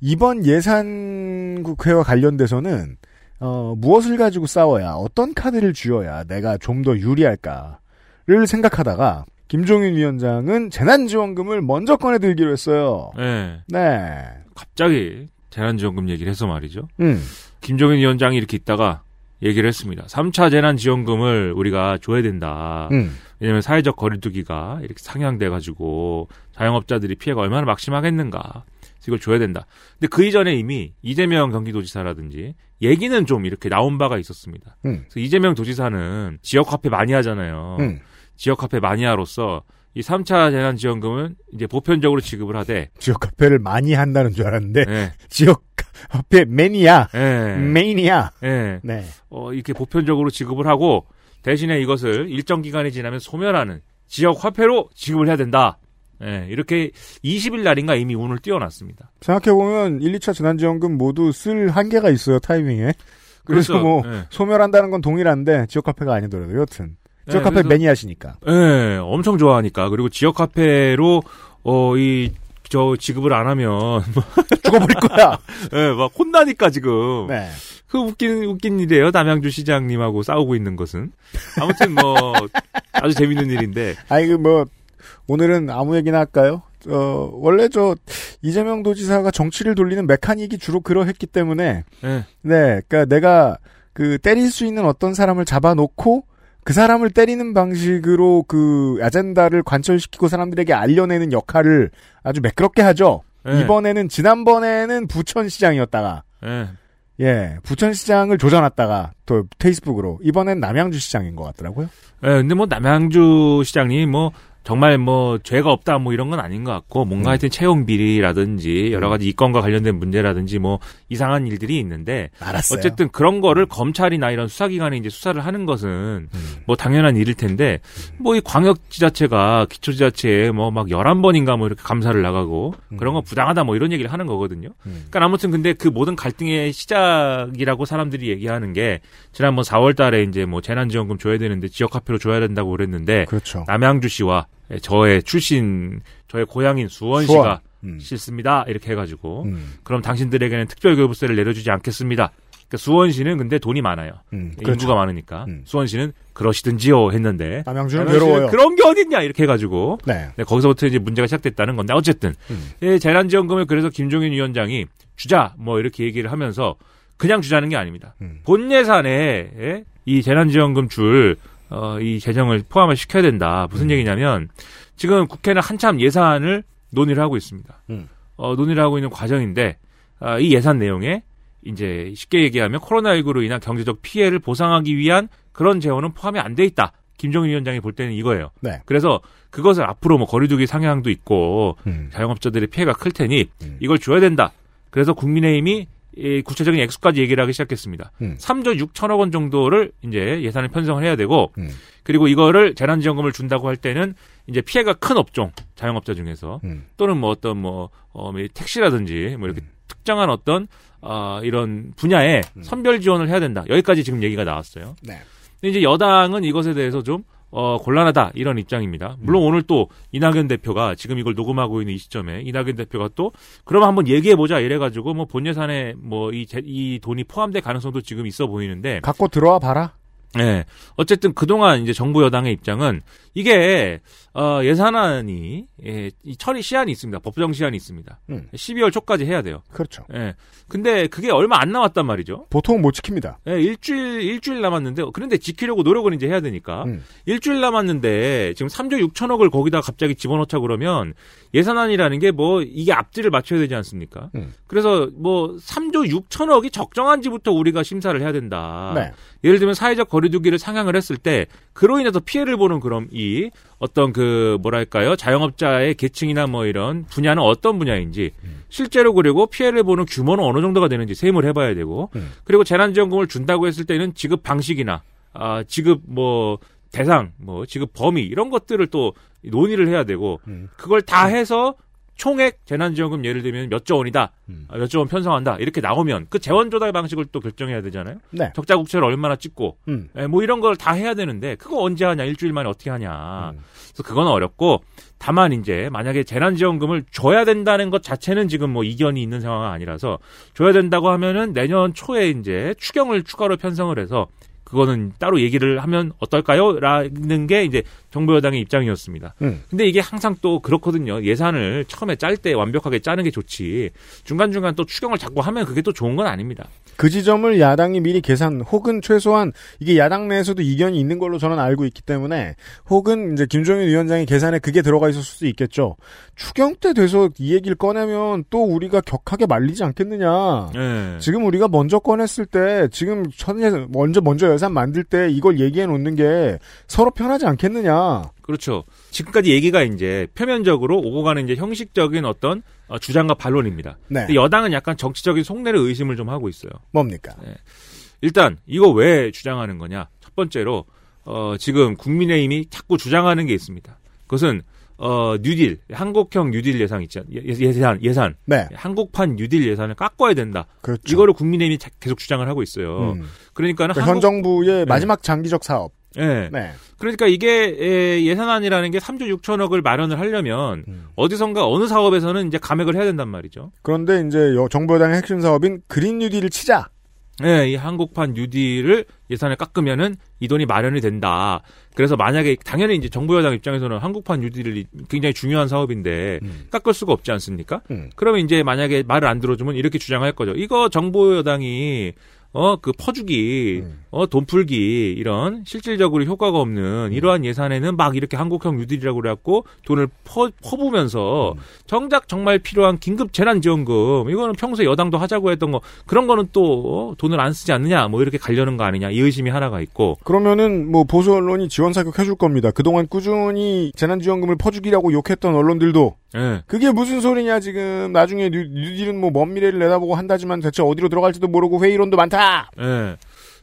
이번 예산 국회와 관련돼서는 어, 무엇을 가지고 싸워야 어떤 카드를 쥐어야 내가 좀 더 유리할까를 생각하다가 김종인 위원장은 재난지원금을 먼저 꺼내들기로 했어요.
예.
네.
갑자기 재난지원금 얘기를 해서 말이죠.
음.
김종인 위원장이 이렇게 있다가 얘기를 했습니다. 3차 재난지원금을 우리가 줘야 된다.
음.
왜냐면 사회적 거리두기가 이렇게 상향돼가지고 자영업자들이 피해가 얼마나 막심하겠는가. 이걸 줘야 된다. 근데 그 이전에 이미 이재명 경기도지사라든지 얘기는 좀 이렇게 나온 바가 있었습니다.
음.
그래서 이재명 도지사는 지역화폐 마니아잖아요.
음.
지역화폐 마니아로서 이 3차 재난지원금은 이제 보편적으로 지급을 하되,
지역 카페를 많이 한다는 줄 알았는데
예,
지역 카페 매니아,
예,
메이니아.
예,
네.
어, 이렇게 보편적으로 지급을 하고 대신에 이것을 일정 기간이 지나면 소멸하는 지역 화폐로 지급을 해야 된다. 예, 이렇게 20일 날인가 이미 운을 띄워놨습니다.
생각해보면 1, 2차 재난지원금 모두 쓸 한계가 있어요, 타이밍에. 그래서
그래서,
뭐,
예.
소멸한다는 건 동일한데, 지역 카페가 아니더라도, 여튼. 지역
예,
카페
그래서-
매니아시니까.
예, 엄청 좋아하니까. 그리고 지역 화폐로, 어, 이, 저, 지급을 안 하면,
죽어버릴 거야!
예, 막 혼나니까 지금.
네.
그 웃긴, 웃긴 일이에요. 남양주 시장님하고 싸우고 있는 것은. 아무튼 뭐, 아주 재밌는 일인데.
아니, 그 뭐, 오늘은 아무 얘기나 할까요? 어, 원래 저, 이재명 도지사가 정치를 돌리는 메카닉이 주로 그러했기 때문에,
예,
네, 그니까 내가 그 때릴 수 있는 어떤 사람을 잡아놓고, 그 사람을 때리는 방식으로 그 아젠다를 관철시키고 사람들에게 알려내는 역할을 아주 매끄럽게 하죠.
예,
이번에는 지난번에는 부천시장이었다가
예.
예 부천시장을 조져놨다가 또 페이스북으로 이번엔 남양주시장인 것 같더라고요.
예, 근데 뭐 남양주 시장님 뭐 정말 뭐 죄가 없다 뭐 이런 건 아닌 것 같고 뭔가
음.
하여튼 채용 비리라든지 여러 가지 이권과 관련된 문제라든지 뭐 이상한 일들이 있는데
알았어요.
어쨌든 그런 거를 검찰이나 이런 수사기관이 이제 수사를 하는 것은
음.
뭐 당연한 일일 텐데 뭐 이 광역지자체가 기초지자체에 뭐막 11번인가 뭐 이렇게 감사를 나가고 그런 거 부당하다 뭐 이런 얘기를 하는 거거든요.
음.
그러니까 아무튼 근데 그 모든 갈등의 시작이라고 사람들이 얘기하는 게 지난번 4월 달에 이제 뭐 재난지원금 줘야 되는데 지역화폐로 줘야 된다고 그랬는데
그렇죠.
남양주시와 저의 출신 저의 고향인 수원시가
수원. 음.
싫습니다. 이렇게 해가지고
음.
그럼 당신들에게는 특별교부세를 내려주지 않겠습니다. 그러니까 수원시는 근데 돈이 많아요.
음,
인구가
그렇죠.
많으니까
음.
수원시는 그러시든지요 했는데
남양주는
남양주는
괴로워요.
그런 게 어딨냐 이렇게 해가지고
네.
네, 거기서부터 이제 문제가 시작됐다는 건데 어쨌든
음.
예, 재난지원금을 그래서 김종인 위원장이 주자 뭐 이렇게 얘기를 하면서 그냥 주자는 게 아닙니다.
음.
본 예산에 예, 이 재난지원금 줄 어, 이 재정을 포함을 시켜야 된다.
음.
무슨 얘기냐면 지금 국회는 한참 예산을 논의를 하고 있습니다.
음.
어, 논의를 하고 있는 과정인데 아, 이 예산 내용에 이제 쉽게 얘기하면 코로나19로 인한 경제적 피해를 보상하기 위한 그런 재원은 포함이 안 돼 있다. 김종인 위원장이 볼 때는 이거예요.
네.
그래서 그것을 앞으로 뭐 거리두기 상향도 있고
음.
자영업자들의 피해가 클 테니
음.
이걸 줘야 된다. 그래서 국민의힘이 이 구체적인 액수까지 얘기를 하기 시작했습니다.
음.
3조 6천억 원 정도를 이제 예산을 편성을 해야 되고
음.
그리고 이거를 재난지원금을 준다고 할 때는 이제 피해가 큰 업종 자영업자 중에서
음.
또는 뭐 어떤 뭐 어, 뭐 택시라든지 뭐 이렇게 특정한 어떤 어, 이런 분야에 선별 지원을 해야 된다. 여기까지 지금 얘기가 나왔어요.
네.
근데 이제 여당은 이것에 대해서 좀 어, 곤란하다 이런 입장입니다. 물론 오늘 또 이낙연 대표가 지금 이걸 녹음하고 있는 이 시점에 이낙연 대표가 또 그러면 한번 얘기해 보자 이래 가지고 뭐 본 예산에 뭐 이 이 돈이 포함될 가능성도 지금 있어 보이는데
갖고 들어와 봐라.
네. 어쨌든 그동안 이제 정부 여당의 입장은 이게 어 예산안이 예, 이 처리 시한이 있습니다. 법정 시한이 있습니다.
음.
12월 초까지 해야 돼요.
그렇죠.
예. 근데 그게 얼마 안 남았단 말이죠.
보통 못 지킵니다.
예, 일주일 일주일 남았는데 그런데 지키려고 노력은 이제 해야 되니까
음.
일주일 남았는데 지금 3조 6천억을 거기다 갑자기 집어넣자 그러면 예산안이라는 게 뭐 이게 앞뒤를 맞춰야 되지 않습니까?
음.
그래서 뭐 3조 6천억이 적정한지부터 우리가 심사를 해야 된다.
네.
예를 들면 사회적 거리두기를 상향을 했을 때 그로 인해서 피해를 보는 그럼 이 어떤 그 뭐랄까요 자영업자의 계층이나 뭐 이런 분야는 어떤 분야인지 실제로 그리고 피해를 보는 규모는 어느 정도가 되는지 세임을 해봐야 되고
음.
그리고 재난지원금을 준다고 했을 때는 지급 방식이나 아 지급 뭐 대상 뭐 지급 범위 이런 것들을 또 논의를 해야 되고
음.
그걸 다 해서 총액 재난지원금 예를 들면 몇 조 원이다
음.
아, 몇조 원 편성한다 이렇게 나오면 그 재원 조달 방식을 또 결정해야 되잖아요.
네.
적자 국채를 얼마나 찍고
음.
예, 뭐 이런 걸 다 해야 되는데 그거 언제 하냐 일주일 만에 어떻게 하냐
음.
그래서 그건 어렵고 다만 이제 만약에 재난지원금을 줘야 된다는 것 자체는 지금 뭐 이견이 있는 상황은 아니라서 줘야 된다고 하면은 내년 초에 이제 추경을 추가로 편성을 해서 그거는 따로 얘기를 하면 어떨까요? 라는 게 이제 정부 여당의 입장이었습니다.
음.
근데 이게 항상 또 그렇거든요. 예산을 처음에 짤 때 완벽하게 짜는 게 좋지. 중간중간 또 추경을 자꾸 하면 그게 또 좋은 건 아닙니다.
그 지점을 야당이 미리 계산 혹은 최소한 이게 야당 내에서도 이견이 있는 걸로 저는 알고 있기 때문에 혹은 이제 김종인 위원장이 계산에 그게 들어가 있을 수도 있겠죠. 추경 때 돼서 이 얘기를 꺼내면 또 우리가 격하게 말리지 않겠느냐.
예.
지금 우리가 먼저 꺼냈을 때 지금 첫 예산 먼저 먼저 예산 만들 때 이걸 얘기해 놓는 게 서로 편하지 않겠느냐.
그렇죠. 지금까지 얘기가 이제 표면적으로 오고 가는 이제 형식적인 어떤 어, 주장과 반론입니다.
네.
여당은 약간 정치적인 속내를 의심을 좀 하고 있어요.
뭡니까?
일단 이거 왜 주장하는 거냐? 첫 번째로 어, 지금 국민의힘이 자꾸 주장하는 게 있습니다. 그것은 어, 뉴딜 한국형 뉴딜 예산 있지 않- 예- 예산 예산
네.
한국판 뉴딜 예산을 깎아야 된다.
그렇죠.
이거를 국민의힘이 자- 계속 주장을 하고 있어요.
음.
그러니까는
그러니까 현
한국-
정부의 마지막 장기적 사업.
예.
네.
그러니까 이게 에, 예산안이라는 게 3조 6천억을 마련을 하려면
음.
어디선가 어느 사업에서는 이제 감액을 해야 된단 말이죠.
그런데 이제 여- 정부 여당의 핵심 사업인 그린 뉴딜을 치자.
예, 이 한국판 뉴딜을 예산을 깎으면은 이 돈이 마련이 된다. 그래서 만약에 당연히 이제 정부 여당 입장에서는 한국판 뉴딜이 굉장히 중요한 사업인데
음.
깎을 수가 없지 않습니까?
음.
그러면 이제 만약에 말을 안 들어주면 이렇게 주장할 거죠. 이거 정부 여당이 어, 그 퍼주기, 어, 돈 풀기, 이런 실질적으로 효과가 없는 이러한 예산에는 막 이렇게 한국형 뉴딜이라고 그래갖고 돈을 퍼, 퍼부면서 정작 정말 필요한 긴급 재난지원금, 이거는 평소에 여당도 하자고 했던 거, 그런 거는 또 어, 돈을 안 쓰지 않느냐, 뭐 이렇게 가려는 거 아니냐, 이 의심이 하나가 있고.
그러면은 뭐 보수 언론이 지원 사격 해줄 겁니다. 그동안 꾸준히 재난지원금을 퍼주기라고 욕했던 언론들도
예.
그게 무슨 소리냐 지금 나중에 뉴, 뉴딜은 뭐 먼 미래를 내다보고 한다지만 대체 어디로 들어갈지도 모르고 회의론도 많다.
예.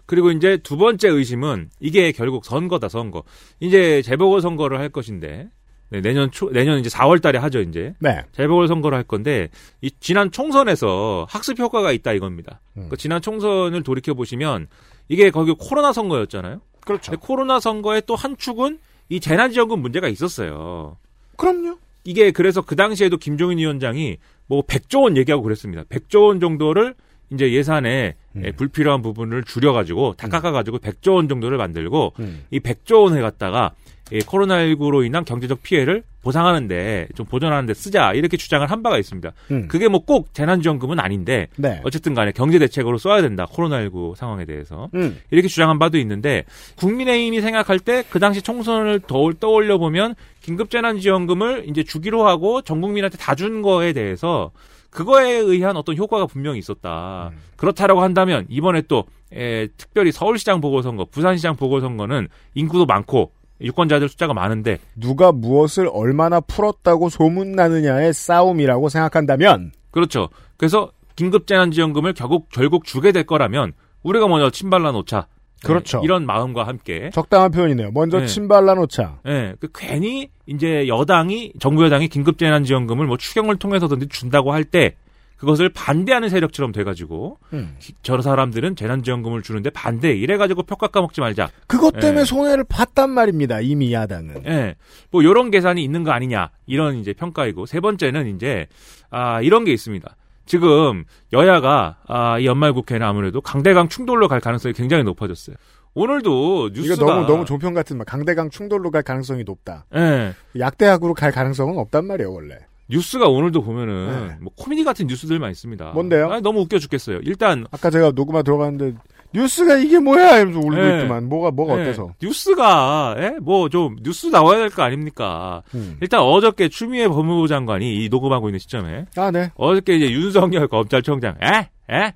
그리고 이제 두 번째 의심은 이게 결국 선거다 선거. 이제 재보궐 선거를 할 것인데 네, 내년 초 내년 이제 4월 달에 하죠, 이제.
네.
재보궐 선거를 할 건데 이 지난 총선에서 학습 효과가 있다 이겁니다.
음.
그 지난 총선을 돌이켜 보시면 이게 거기 코로나 선거였잖아요.
그렇죠.
코로나 선거의 또 한 축은 이 재난 지원금 문제가 있었어요.
그럼요.
이게 그래서 그 당시에도 김종인 위원장이 뭐 100조 원 얘기하고 그랬습니다. 100조 원 정도를 이제 예산에
음.
예, 불필요한 부분을 줄여가지고 다 깎아가지고 100조 원 정도를 만들고
음.
이 100조 원을 갖다가 이 코로나19로 인한 경제적 피해를 보상하는데 좀 보전하는데 쓰자 이렇게 주장을 한 바가 있습니다.
음.
그게 뭐 꼭 재난지원금은 아닌데
네.
어쨌든 간에 경제 대책으로 써야 된다 코로나19 상황에 대해서
음.
이렇게 주장한 바도 있는데 국민의힘이 생각할 때 그 당시 총선을 더 떠올려 보면 긴급재난지원금을 이제 주기로 하고 전 국민한테 다 준 거에 대해서 그거에 의한 어떤 효과가 분명히 있었다. 그렇다라고 한다면 이번에 또 에, 특별히 서울시장 보궐선거, 부산시장 보궐선거는 인구도 많고 유권자들 숫자가 많은데
누가 무엇을 얼마나 풀었다고 소문나느냐의 싸움이라고 생각한다면
그렇죠. 그래서 긴급재난지원금을 결국 결국 주게 될 거라면 우리가 먼저 침발라 놓자.
그렇죠.
네, 이런 마음과 함께
적당한 표현이네요. 먼저
네.
침발라 놓자.
예, 그 괜히 이제 여당이 정부 여당이 긴급재난지원금을 뭐 추경을 통해서든지 준다고 할 때 그것을 반대하는 세력처럼 돼가지고
음.
기- 저 사람들은 재난지원금을 주는데 반대 이래가지고 표 깎아먹지 말자.
그것 때문에
예.
손해를 봤단 말입니다. 이미 야당은.
예, 뭐 이런 계산이 있는 거 아니냐 이런 이제 평가이고 세 번째는 이제 아 이런 게 있습니다. 지금 여야가 아, 이 연말 국회는 아무래도 강대강 충돌로 갈 가능성이 굉장히 높아졌어요. 오늘도 뉴스가
이거 너무 너무 종편 같은 말. 강대강 충돌로 갈 가능성이 높다.
예,
약대약으로 갈 가능성은 없단 말이에요, 원래.
뉴스가 오늘도 보면은
네.
뭐 코미디 같은 뉴스들만 있습니다.
뭔데요?
아, 너무 웃겨 죽겠어요. 일단
아까 제가 녹음하 들어갔는데 뉴스가 이게 뭐야? 이러면서 웃고
예.
있더만. 뭐가 뭐가
예,
어때서?
뉴스가 뭐 좀 뉴스 나와야 될 거 아닙니까?
음.
일단 어저께 추미애 법무부 장관이 이 녹음하고 있는 시점에
아, 네.
어저께 이제 윤석열 검찰총장 에? 에?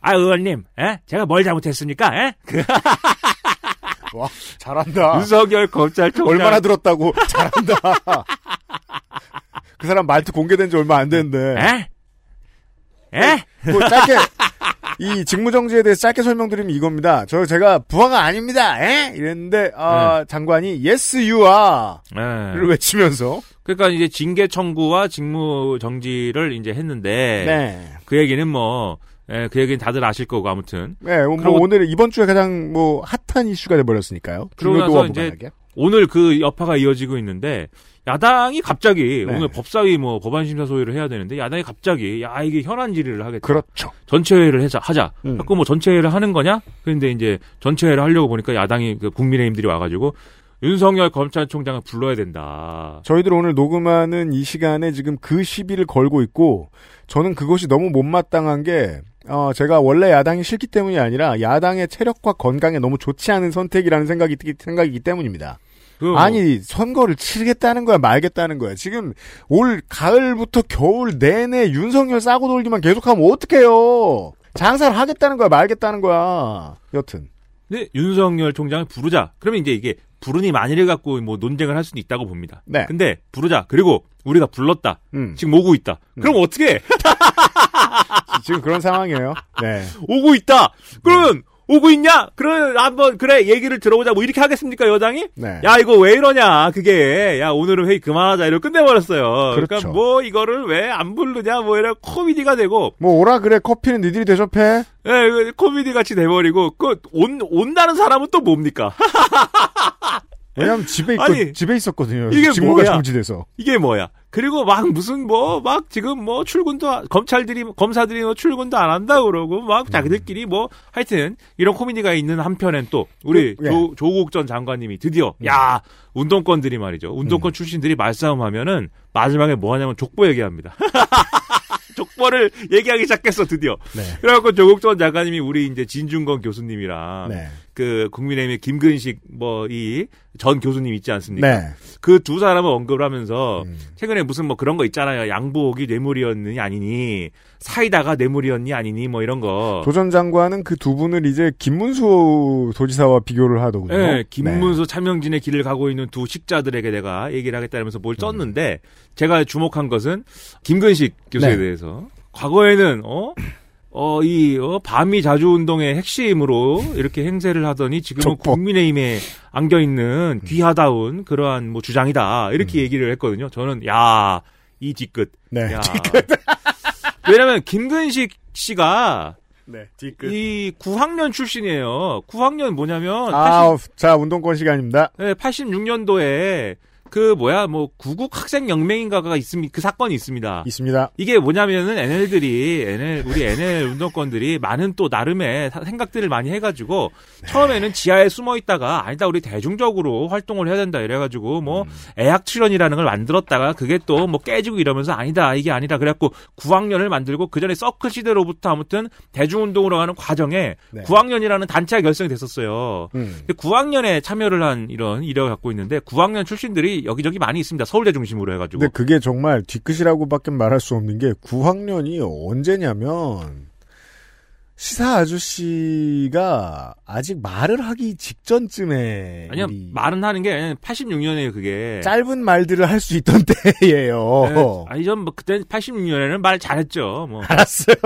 아 의원님 에? 제가 뭘 잘못했습니까? 에? 그
와, 잘한다.
윤석열 검찰총장
아. 얼마나 들었다고. 잘한다. 그 사람 말투 공개된 지 얼마 안 됐는데.
에? 에?
뭐 짧게 이 직무정지에 대해서 짧게 설명드리면 이겁니다. 저 제가 부하가 아닙니다. 에? 이랬는데 아, 장관이 yes you are를
에.
외치면서
그러니까 이제 징계 청구와 직무 정지를 이제 했는데
네.
그 얘기는 뭐 예, 그 얘기는 다들 아실 거고 아무튼
네, 뭐
그러고-
오늘 이번 주에 가장 뭐 핫한 이슈가 돼 버렸으니까요.
그러고 나서 이제
무관하게.
오늘 그 여파가 이어지고 있는데 야당이 갑자기
네.
오늘 법사위 뭐 법안 심사 소위를 해야 되는데 야당이 갑자기 야 이게 현안 질의를 하겠다.
그렇죠.
전체 회의를 하자. 하자.
음.
자꾸 뭐 전체 회의를 하는 거냐? 그런데 이제 전체 회의를 하려고 보니까 야당이 그 국민의힘들이 와가지고 윤석열 검찰총장을 불러야 된다.
저희들 오늘 녹음하는 이 시간에 지금 그 시비를 걸고 있고 저는 그것이 너무 못마땅한 게 어, 제가 원래 야당이 싫기 때문이 아니라 야당의 체력과 건강에 너무 좋지 않은 선택이라는 생각이 생각이기 때문입니다.
그 뭐-
아니 선거를 치르겠다는 거야 말겠다는 거야 지금 올 가을부터 겨울 내내 윤석열 싸고 돌기만 계속하면 어떡해요 장사를 하겠다는 거야 말겠다는 거야 여튼
네, 윤석열 총장을 부르자. 그러면 이제 이게 부르니 만일을 갖고 뭐 논쟁을 할 수도 있다고 봅니다.
네.
근데 부르자. 그리고 우리가 불렀다.
음.
지금 오고 있다. 그럼 어떻게 해?
지금 그런 상황이에요 네
오고 있다. 그러면 오고 있냐? 그러면 한번 그래 얘기를 들어보자. 뭐 이렇게 하겠습니까 여당이?
네.
야 이거 왜 이러냐? 그게 야 오늘은 회의 그만하자 이러고 끝내버렸어요.
그렇죠.
러니까 뭐 이거를 왜 안 부르냐? 뭐 이런 코미디가 되고
뭐 오라 그래 커피는 니들이 대접해
예, 코미디 같이 돼버리고 그온 온다는 사람은 또 뭡니까?
왜냐면 집에 있고
아니,
집에 있었거든요
이게
직무가
뭐야?
정지돼서
이게 뭐야? 그리고 막 무슨 뭐 막 지금 뭐 출근도 하- 검찰들이 검사들이 뭐 출근도 안 한다 그러고 막 자기들끼리 뭐 하여튼 이런 코미디가 있는 한편엔 또 우리
그, 예.
조, 조국 전 장관님이 드디어 야 운동권들이 말이죠 운동권 출신들이 말싸움하면은 마지막에 뭐 하냐면 족보 얘기합니다. 족보를 얘기하기 시작했어 드디어.
네.
그래갖고 조국 전 작가님이 우리 이제 진중권 교수님이랑
네.
그 국민의힘의 김근식 뭐 이 전 교수님 있지 않습니까?
네.
그 두 사람을 언급을 하면서
음.
최근에 무슨 뭐 그런 거 있잖아요. 양복이 뇌물이었느니 아니니 사이다가 뇌물이었니 아니니 뭐 이런 거.
도전 장관은 그 두 분을 이제 김문수 도지사와 비교를 하더군요.
예, 김문수 차명진의 길을 가고 있는 두 식자들에게 내가 얘기를 하겠다면서 뭘 썼는데 제가 주목한 것은 김근식 교수에
네.
대해서 과거에는 어? 어, 이, 어, 밤이 자주 운동의 핵심으로 이렇게 행세를 하더니 지금은. 국민의힘에 안겨있는 귀하다운 그러한 뭐 주장이다. 이렇게 얘기를 했거든요. 저는, 야, 이 뒤끝.
네.
야. 왜냐면 김근식 씨가
네. 뒤끝.
이 9학년 출신이에요. 9학년 뭐냐면
아, 자, 운동권 시간입니다.
네, 86년도에 그 뭐야 뭐 구국 학생 연맹인가가 있습니다. 그 사건이 있습니다.
있습니다.
이게 뭐냐면은 NL들이 NL 우리 NL 운동권들이 많은 또 나름의 사- 생각들을 많이 해가지고 처음에는 지하에 숨어 있다가 아니다 우리 대중적으로 활동을 해야 된다 이래가지고 뭐 애학 출연이라는 걸 만들었다가 그게 또 뭐 깨지고 이러면서 아니다 이게 아니다 그래갖고 9학년을 만들고 그 전에 서클 시대로부터 아무튼 대중운동으로 가는 과정에
네.
9학년이라는 단체가 결성이 됐었어요.
음.
근데 9학년에 참여를 한 이런 이력을 갖고 있는데 9학년 출신들이 여기저기 많이 있습니다. 서울대 중심으로 해가지고.
근데 그게 정말 뒤끝이라고밖에 말할 수 없는 게 9학년이 언제냐면 시사 아저씨가 아직 말을 하기 직전쯤에
아니요
이
말은 하는 게 86년에요 그게.
짧은 말들을 할 수 있던 때예요.
네, 아니 전뭐 그때 86년에는 말 잘했죠. 뭐.
알았어요.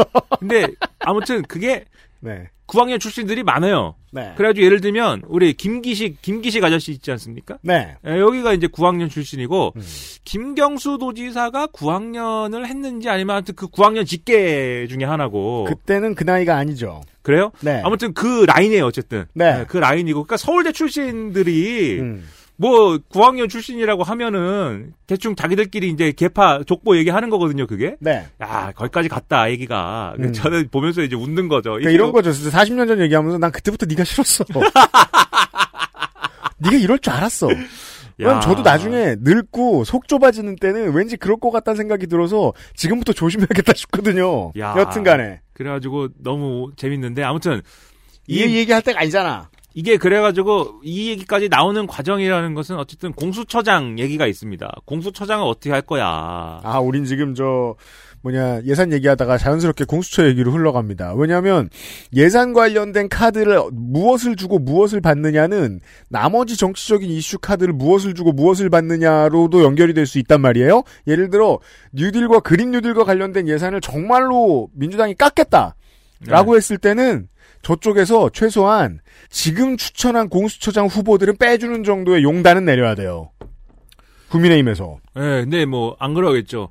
근데 아무튼 그게
네.
9학년 출신들이 많아요.
네.
그래가지고 예를 들면 우리 김기식 김기식 아저씨 있지 않습니까?
네.
예, 여기가 이제 9학년 출신이고
음.
김경수 도지사가 9학년을 했는지 아니면 아무튼 그 9학년 직계 중에 하나고
그때는 그 나이가 아니죠.
그래요?
네.
아무튼 그 라인이에요 어쨌든.
네.
예, 그 라인이고 그러니까 서울대 출신들이
음.
뭐 9학년 출신이라고 하면은 대충 자기들끼리 이제 개파 족보 얘기하는 거거든요 그게.
네.
야 거기까지 갔다 얘기가.
음.
저는 보면서 이제 웃는 거죠.
그러니까 이런
뭐-
거죠. 진짜 40년 전 얘기하면서 난 그때부터 네가 싫었어. 네가 이럴 줄 알았어.
야.
저도 나중에 늙고 속 좁아지는 때는 왠지 그럴 것 같다는 생각이 들어서 지금부터 조심해야겠다 싶거든요.
야.
여튼간에
그래가지고 너무 재밌는데 아무튼
이 얘기할 때가 아니잖아.
이게 그래가지고 이 얘기까지 나오는 과정이라는 것은 어쨌든 공수처장 얘기가 있습니다. 공수처장은 어떻게 할 거야?
아, 우린 지금 저 뭐냐 예산 얘기하다가 자연스럽게 공수처 얘기로 흘러갑니다. 왜냐하면 예산 관련된 카드를 무엇을 주고 무엇을 받느냐는 나머지 정치적인 이슈 카드를 무엇을 주고 무엇을 받느냐로도 연결이 될 수 있단 말이에요. 예를 들어 뉴딜과 그린 뉴딜과 관련된 예산을 정말로 민주당이 깎겠다라고
네.
했을 때는 저쪽에서 최소한 지금 추천한 공수처장 후보들은 빼주는 정도의 용단은 내려야 돼요. 국민의힘에서
네, 근데 뭐 안 그러겠죠.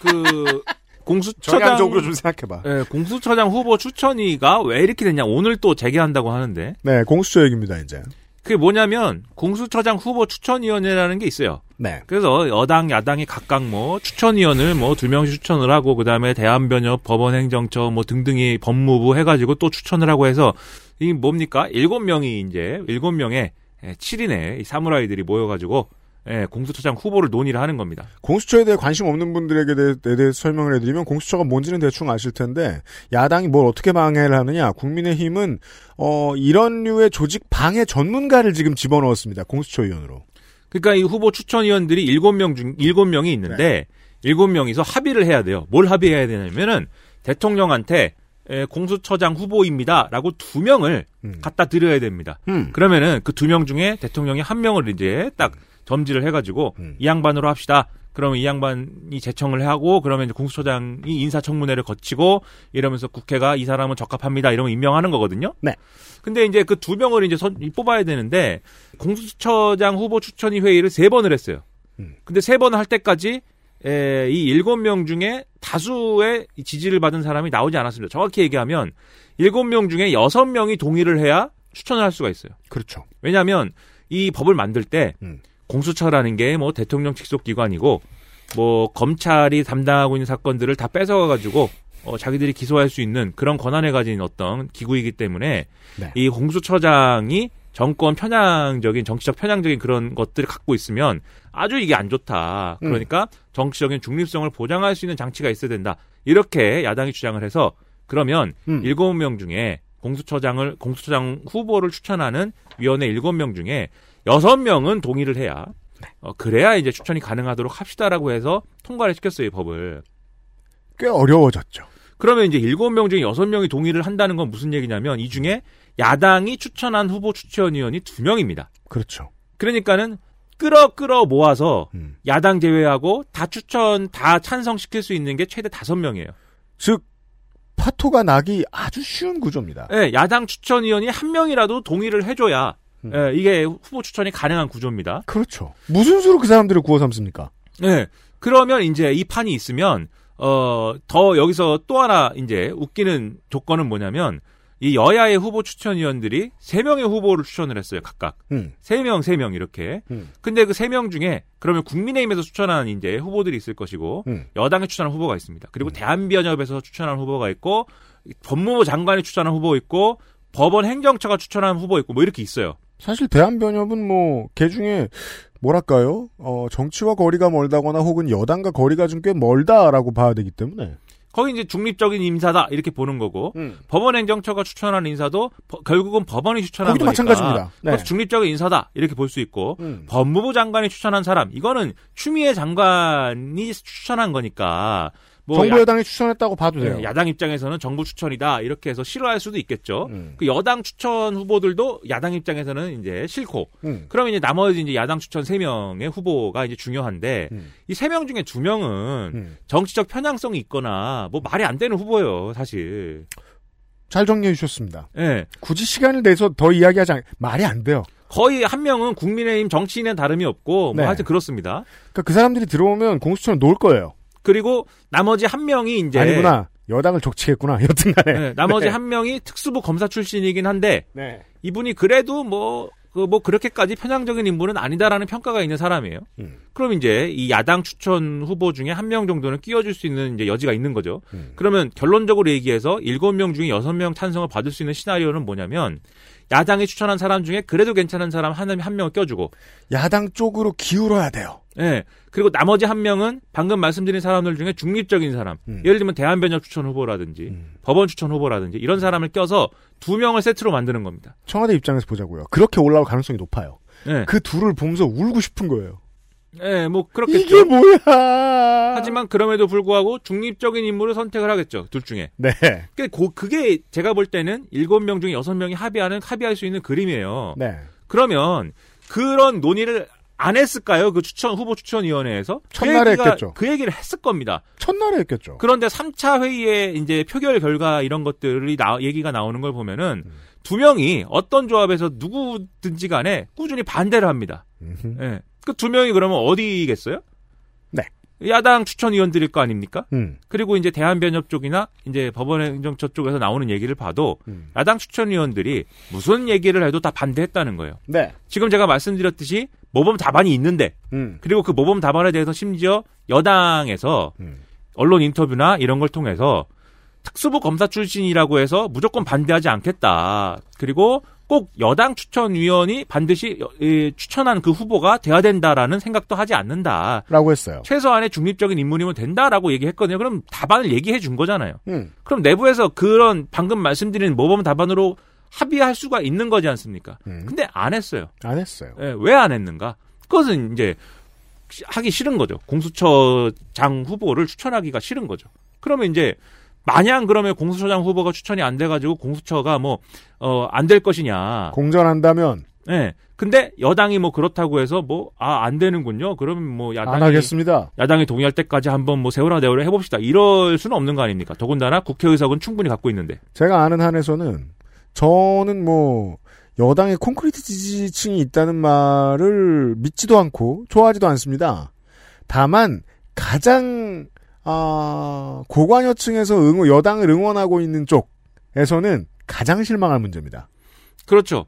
그 공수처장
정량적으로 좀 생각해봐.
네, 공수처장 후보 추천위가 왜 이렇게 됐냐? 오늘 또 재개한다고 하는데
네, 공수처 얘기입니다, 이제.
그게 뭐냐면 공수처장 후보 추천위원회라는 게 있어요.
네.
그래서 여당 야당이 각각 뭐 추천위원을 뭐 두 명씩 추천을 하고 그다음에 대한변협 법원행정처 뭐 등등이 법무부 해가지고 또 추천을 하고 해서 이 뭡니까 일곱 명이 이제 일곱 명의 예, 7인의 사무라이들이 모여가지고 예, 공수처장 후보를 논의를 하는 겁니다.
공수처에 대해 관심 없는 분들에게 대, 대해 설명을 해드리면 공수처가 뭔지는 대충 아실 텐데 야당이 뭘 어떻게 방해를 하느냐 국민의힘은 어 이런 류의 조직 방해 전문가를 지금 집어넣었습니다 공수처위원으로
그러니까 이 후보 추천위원들이 일곱 명 중 일곱 명이 있는데 일곱 명이서 합의를 해야 돼요. 뭘 합의해야 되냐면은 대통령한테 에, 공수처장 후보입니다라고 두 명을
음.
갖다 드려야 됩니다.
음.
그러면은 그 두 명 중에 대통령이 한 명을 이제 딱 점지를 해가지고
음.
이 양반으로 합시다. 그러면 이 양반이 제청을 하고 그러면 이제 공수처장이 인사청문회를 거치고 이러면서 국회가 이 사람은 적합합니다. 이러면 임명하는 거거든요.
네.
근데 이제 그 두 명을 이제 선- 뽑아야 되는데 공수처장 후보 추천위 회의를 세 번을 했어요.
음.
근데 세 번 할 때까지 에, 이 일곱 명 중에 다수의 이 지지를 받은 사람이 나오지 않았습니다. 정확히 얘기하면 일곱 명 중에 여섯 명이 동의를 해야 추천을 할 수가 있어요.
그렇죠
왜냐하면 이 법을 만들 때
음.
공수처라는 게 뭐 대통령 직속 기관이고 뭐 검찰이 담당하고 있는 사건들을 다 뺏어가 가지고 어, 자기들이 기소할 수 있는 그런 권한을 가진 어떤 기구이기 때문에
네.
이 공수처장이 정권 편향적인 정치적 편향적인 그런 것들을 갖고 있으면 아주 이게 안 좋다.
음.
그러니까 정치적인 중립성을 보장할 수 있는 장치가 있어야 된다. 이렇게 야당이 주장을 해서 그러면
음.
일곱 명 중에 공수처장을 공수처장 후보를 추천하는 위원회 일곱 명 중에 여섯 명은 동의를 해야 어, 그래야 이제 추천이 가능하도록 합시다라고 해서 통과를 시켰어요 이 법을.
꽤 어려워졌죠.
그러면 이제 일곱 명 중에 여섯 명이 동의를 한다는 건 무슨 얘기냐면 이 중에 야당이 추천한 후보 추천위원이 두 명입니다.
그렇죠.
그러니까는 끌어 끌어 모아서
음.
야당 제외하고 다 추천 다 찬성시킬 수 있는 게 최대 다섯 명이에요.
즉 파토가 나기 아주 쉬운 구조입니다.
예, 야당 추천위원이 한 명이라도 동의를 해줘야
음.
예, 이게 후보 추천이 가능한 구조입니다.
그렇죠. 무슨 수로 그 사람들을 구워 삼습니까?
네. 그러면 이제 이 판이 있으면 어, 더 여기서 또 하나 이제 웃기는 조건은 뭐냐면 이 여야의 후보 추천위원들이 세 명의 후보를 추천을 했어요, 각각.
음.
세 명, 세 명 이렇게.
음.
근데 그 세 명 중에 그러면 국민의힘에서 추천한 이제 후보들이 있을 것이고
음.
여당에 추천한 후보가 있습니다. 그리고 대한비연협에서 추천한 후보가 있고 법무부 장관이 추천한 후보 있고 법원 행정처가 추천한 후보 있고 뭐 이렇게 있어요.
사실 대한변협은 뭐 개 중에 뭐랄까요? 어, 정치와 거리가 멀다거나 혹은 여당과 거리가 좀 꽤 멀다라고 봐야 되기 때문에
거기 이제 중립적인 인사다 이렇게 보는 거고
음.
법원 행정처가 추천하는 인사도 버- 결국은 법원이 추천한 거니까
마찬가지입니다. 네.
중립적인 인사다 이렇게 볼 수 있고
음.
법무부 장관이 추천한 사람 이거는 추미애 장관이 추천한 거니까 뭐
정부
야-
여당이 추천했다고 봐도 돼요.
네, 야당 입장에서는 정부 추천이다 이렇게 해서 싫어할 수도 있겠죠.
음.
그 여당 추천 후보들도 야당 입장에서는 이제 싫고
음.
그러면 이제 나머지 이제 야당 추천 세 명의 후보가 이제 중요한데
음.
이세 명 중에 두 명은
음.
정치적 편향성이 있거나 뭐 말이 안 되는 후보예요, 사실.
잘 정리해 주셨습니다.
예.
굳이 시간을 내서 더 이야기하지 않, 말이 안 돼요.
거의 한 명은 국민의힘 정치인은 다름이 없고
네.
뭐 하여튼 그렇습니다.
그러니까 그 사람들이 들어오면 공수처는 놓을 거예요.
그리고 나머지 한 명이 이제
아니구나. 여당을 족치겠구나. 여튼간에.
네, 나머지
네.
한 명이 특수부 검사 출신이긴 한데
네.
이분이 그래도 뭐, 그 뭐 그렇게까지 편향적인 인물은 아니다라는 평가가 있는 사람이에요.
음.
그럼 이제 이 야당 추천 후보 중에 한 명 정도는 끼워줄 수 있는 이제 여지가 있는 거죠.
음.
그러면 결론적으로 얘기해서 일곱 명 중에 여섯 명 찬성을 받을 수 있는 시나리오는 뭐냐면 야당이 추천한 사람 중에 그래도 괜찮은 사람 한, 한 명을 껴주고
야당 쪽으로 기울어야 돼요.
예. 그리고 나머지 한 명은 방금 말씀드린 사람들 중에 중립적인 사람.
음.
예를 들면 대한변협 추천 후보라든지
음.
법원 추천 후보라든지 이런 사람을 껴서 두 명을 세트로 만드는 겁니다.
청와대 입장에서 보자고요. 그렇게 올라올 가능성이 높아요.
예.
그 둘을 보면서 울고 싶은 거예요.
예, 뭐 그렇겠죠.
이게 뭐야?
하지만 그럼에도 불구하고 중립적인 인물을 선택을 하겠죠. 둘 중에.
네.
그게, 고- 그게 제가 볼 때는 일곱 명 중에 여섯 명이 합의하는 합의할 수 있는 그림이에요.
네.
그러면 그런 논의를 안 했을까요? 그 추천 후보 추천 위원회에서 그
첫날에
얘기가-
했겠죠.
그 얘기를 했을 겁니다.
첫날에 했겠죠.
그런데 3차 회의에 이제 표결 결과 이런 것들이 나, 얘기가 나오는 걸 보면은
음.
두 명이 어떤 조합에서 누구든지 간에 꾸준히 반대를 합니다. 예. 그두 명이 그러면 어디겠어요?
네.
야당 추천 위원들일 거 아닙니까?
음.
그리고 이제 대한변협 쪽이나 이제 법원행정처 쪽에서 나오는 얘기를 봐도
음.
야당 추천 위원들이 무슨 얘기를 해도 다 반대했다는 거예요.
네.
지금 제가 말씀드렸듯이 모범 답안이 있는데
음.
그리고 그 모범 답안에 대해서 심지어 여당에서
음.
언론 인터뷰나 이런 걸 통해서 특수부 검사 출신이라고 해서 무조건 반대하지 않겠다. 그리고 꼭 여당 추천위원이 반드시 추천한 그 후보가 돼야 된다라는 생각도 하지 않는다.
라고 했어요.
최소한의 중립적인 인물이면 된다라고 얘기했거든요. 그럼 답안을 얘기해 준 거잖아요.
음.
그럼 내부에서 그런 방금 말씀드린 모범 답안으로 합의할 수가 있는 거지 않습니까?
음.
근데 안 했어요.
안 했어요.
왜안 했는가? 그것은 이제 시- 하기 싫은 거죠. 공수처장 후보를 추천하기가 싫은 거죠. 그러면 이제 마냥 그러면 공수처장 후보가 추천이 안 돼가지고 공수처가 뭐 어 안 될 것이냐?
공전한다면
예. 근데 여당이 뭐 그렇다고 해서 뭐 아 안 되는군요. 그러면 뭐 야당이
안 하겠습니다.
야당이 동의할 때까지 한번 뭐 세월아 내월아 해봅시다. 이럴 수는 없는 거 아닙니까? 더군다나 국회의석은 충분히 갖고 있는데.
제가 아는 한에서는 저는 뭐 여당의 콘크리트 지지층이 있다는 말을 믿지도 않고 좋아하지도 않습니다. 다만 가장 아, 고관여층에서 응- 여당을 응원하고 있는 쪽에서는 가장 실망할 문제입니다.
그렇죠.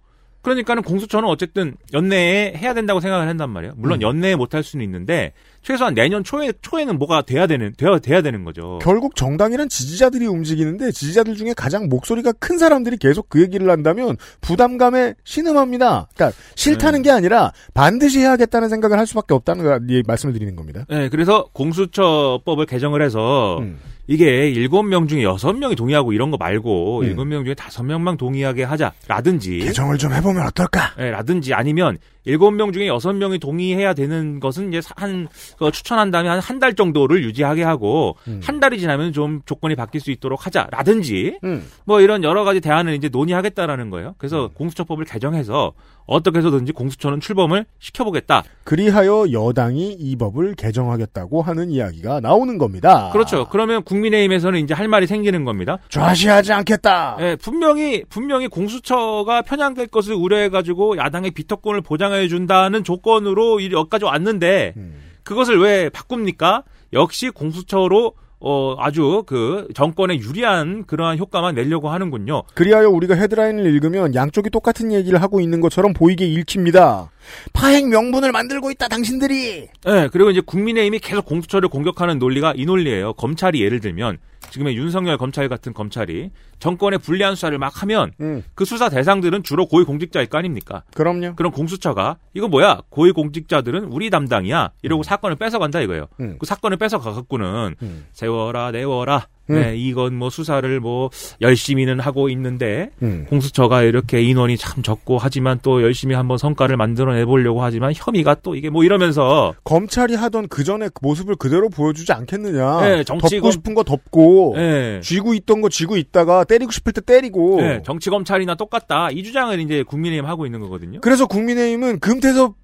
그러니까는 공수처는 어쨌든 연내에 해야 된다고 생각을 한단 말이에요. 물론
음.
연내에 못 할 수는 있는데 최소한 내년 초에 초에는 뭐가 돼야 되는 돼야 돼야 되는 거죠.
결국 정당이란 지지자들이 움직이는데 지지자들 중에 가장 목소리가 큰 사람들이 계속 그 얘기를 한다면 부담감에 신음합니다. 그러니까 싫다는 게 아니라 반드시 해야겠다는 생각을 할 수밖에 없다는 거 예, 말씀을 드리는 겁니다.
네, 그래서 공수처법을 개정을 해서
음.
이게 일곱 명 중에 여섯 명이 동의하고 이런 거 말고
음.
일곱 명 중에 다섯 명만 동의하게 하자라든지
개정을 좀 해보면 어떨까?
예, 라든지 아니면 일곱 명 중에 여섯 명이 동의해야 되는 것은 이제 한 그 추천한 다음에 한 한 달 정도를 유지하게 하고
음.
한 달이 지나면 좀 조건이 바뀔 수 있도록 하자라든지
음.
뭐 이런 여러 가지 대안을 이제 논의하겠다라는 거예요. 그래서 공수처법을 개정해서 어떻게 해서든지 공수처는 출범을 시켜보겠다.
그리하여 여당이 이 법을 개정하겠다고 하는 이야기가 나오는 겁니다.
그렇죠. 그러면 국민의힘에서는 이제 할 말이 생기는 겁니다.
좌시하지 않겠다.
예, 분명히 분명히 공수처가 편향될 것을 우려해가지고 야당의 비토권을 보장 해준다는 조건으로 이 여기까지 왔는데
음.
그것을 왜 바꿉니까? 역시 공수처로 어 아주 그 정권에 유리한 그러한 효과만 내려고 하는군요.
그리하여 우리가 헤드라인을 읽으면 양쪽이 똑같은 얘기를 하고 있는 것처럼 보이게 읽힙니다. 파행 명분을 만들고 있다, 당신들이.
예, 그리고 이제 국민의힘이 계속 공수처를 공격하는 논리가 이 논리예요. 검찰이 예를 들면 지금의 윤석열 검찰 같은 검찰이 정권의 불리한 수사를 막 하면
음,
그 수사 대상들은 주로 고위공직자일 거 아닙니까?
그럼요.
그럼 공수처가 이거 뭐야 고위공직자들은 우리 담당이야 이러고 사건을 뺏어간다 이거예요.
음.
그 사건을 뺏어가 갖고는
음.
세워라 내워라.
음.
네, 이건 뭐 수사를 뭐 열심히는 하고 있는데
음.
공수처가 이렇게 인원이 참 적고 하지만 또 열심히 한번 성과를 만들어내 보려고 하지만 혐의가 또 이게 뭐 이러면서
검찰이 하던 그 전에 모습을 그대로 보여주지 않겠느냐.
네, 정치
덮고
검-
싶은 거 덮고,
예.
쥐고 있던 거 쥐고 있다가 때리고 싶을 때 때리고.
네, 정치 검찰이나 똑같다. 이 주장을 이제 국민의힘 하고 있는 거거든요.
그래서 국민의힘은 금태섭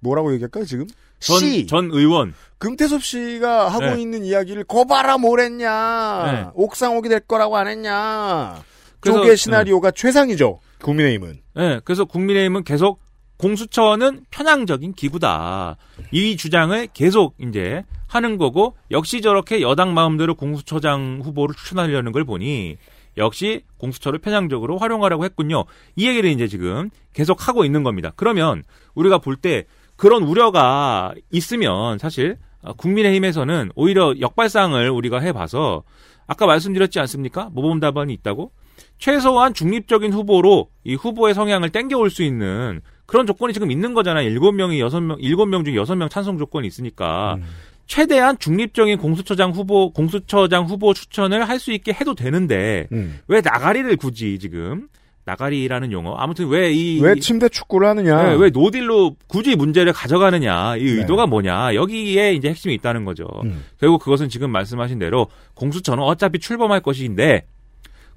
뭐라고 얘기할까요 지금?
전, 씨전 의원.
금태섭 씨가 하고
네.
있는 이야기를 거봐라 뭘 했냐
네.
옥상옥이 될 거라고 안 했냐 쪽의 시나리오가 최상이죠 국민의힘은
네, 그래서 국민의힘은 계속 공수처는 편향적인 기구다. 이 주장을 계속 이제 하는 거고 역시 저렇게 여당 마음대로 공수처장 후보를 추천하려는 걸 보니 역시 공수처를 편향적으로 활용하라고 했군요. 이 얘기를 이제 지금 계속 하고 있는 겁니다. 그러면 우리가 볼 때 그런 우려가 있으면 사실 어, 국민의힘에서는 오히려 역발상을 우리가 해봐서 아까 말씀드렸지 않습니까? 모범 답안이 있다고? 최소한 중립적인 후보로 이 후보의 성향을 땡겨올 수 있는 그런 조건이 지금 있는 거잖아요. 일곱 명이 여섯 명, 일곱 명 중에 여섯 명 찬성 조건이 있으니까. 최대한 중립적인 공수처장 후보, 공수처장 후보 추천을 할 수 있게 해도 되는데,
음.
왜 나가리를 굳이 지금, 나가리라는 용어? 아무튼 왜 이,
왜 침대 축구를 하느냐
네, 왜 노딜로 굳이 문제를 가져가느냐, 이
네.
의도가 뭐냐, 여기에 이제 핵심이 있다는 거죠.
음.
결국 그것은 지금 말씀하신 대로 공수처는 어차피 출범할 것인데,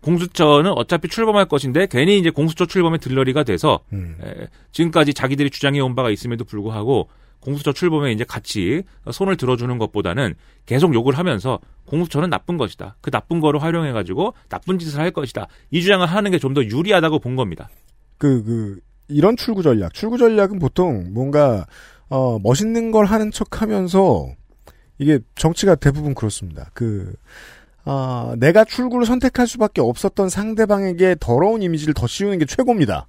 공수처는 어차피 출범할 것인데 괜히 이제 공수처 출범에 들러리가 돼서
음.
에, 지금까지 자기들이 주장해 온 바가 있음에도 불구하고 공수처 출범에 이제 같이 손을 들어주는 것보다는 계속 욕을 하면서 공수처는 나쁜 것이다. 그 나쁜 거를 활용해 가지고 나쁜 짓을 할 것이다. 이 주장을 하는 게 좀 더 유리하다고 본 겁니다.
그, 그, 이런 출구 전략. 출구 전략은 보통 뭔가, 어, 멋있는 걸 하는 척 하면서, 이게 정치가 대부분 그렇습니다. 그, 아, 내가 출구를 선택할 수밖에 없었던 상대방에게 더러운 이미지를 더 씌우는 게 최고입니다.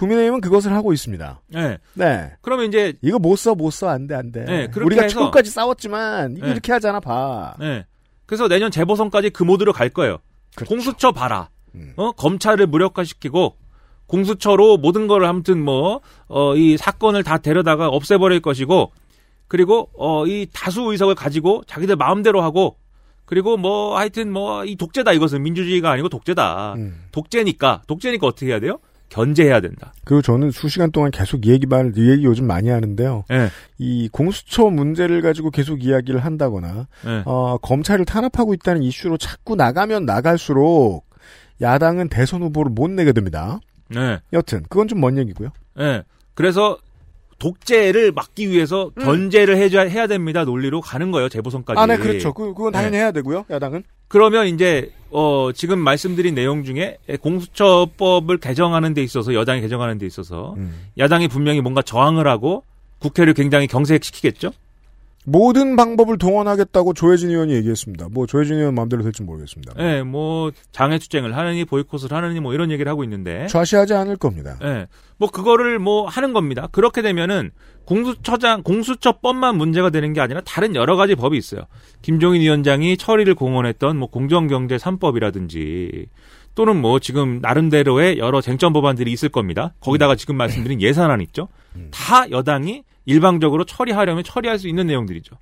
국민의힘은 그것을 하고 있습니다.
네.
네.
그러면 이제
이거 못 써, 못 써, 안 돼, 안 돼.
네,
우리가
해서-
최고까지 싸웠지만, 이거
네.
이렇게 하잖아, 봐.
네. 그래서 내년 재보선까지 그 모드로 갈 거예요.
그렇죠.
공수처 봐라.
음.
어? 검찰을 무력화시키고 공수처로 모든 거를 아무튼 뭐, 어, 이 사건을 다 데려다가 없애버릴 것이고 그리고 어, 이 다수 의석을 가지고 자기들 마음대로 하고 그리고 뭐 하여튼 뭐 이 독재다 이것은 민주주의가 아니고 독재다.
음.
독재니까 독재니까 어떻게 해야 돼요? 견제해야 된다.
그리고 저는 수시간 동안 계속 이 얘기 말, 이 얘기 요즘 많이 하는데요.
예.
이 공수처 문제를 가지고 계속 이야기를 한다거나,
예.
어, 검찰을 탄압하고 있다는 이슈로 자꾸 나가면 나갈수록 야당은 대선 후보를 못 내게 됩니다.
네.
여튼 그건 좀 먼 얘기고요.
예. 그래서 독재를 막기 위해서 견제를 해줘야 해야 됩니다. 논리로 가는 거예요. 재보선까지.
아, 네, 그렇죠. 그, 그건 당연히
네.
해야 되고요. 야당은.
그러면 이제 어 지금 말씀드린 내용 중에 공수처법을 개정하는 데 있어서 여당이 개정하는 데 있어서
음.
야당이 분명히 뭔가 저항을 하고 국회를 굉장히 경색시키겠죠.
모든 방법을 동원하겠다고 조혜진 의원이 얘기했습니다. 뭐 조혜진 의원 마음대로 될지 모르겠습니다.
예, 뭐 장애 투쟁을 하느니 보이콧을 하느니 뭐 이런 얘기를 하고 있는데.
좌시하지 않을 겁니다.
예. 뭐 그거를 뭐 하는 겁니다. 그렇게 되면은 공수처장 공수처법만 문제가 되는 게 아니라 다른 여러 가지 법이 있어요. 김종인 위원장이 처리를 공언했던 뭐 공정경제 3법이라든지 또는 뭐 지금 나름대로의 여러 쟁점 법안들이 있을 겁니다. 거기다가 지금 말씀드린 예산안 있죠. 다 여당이 일방적으로 처리하려면 처리할 수 있는 내용들이죠.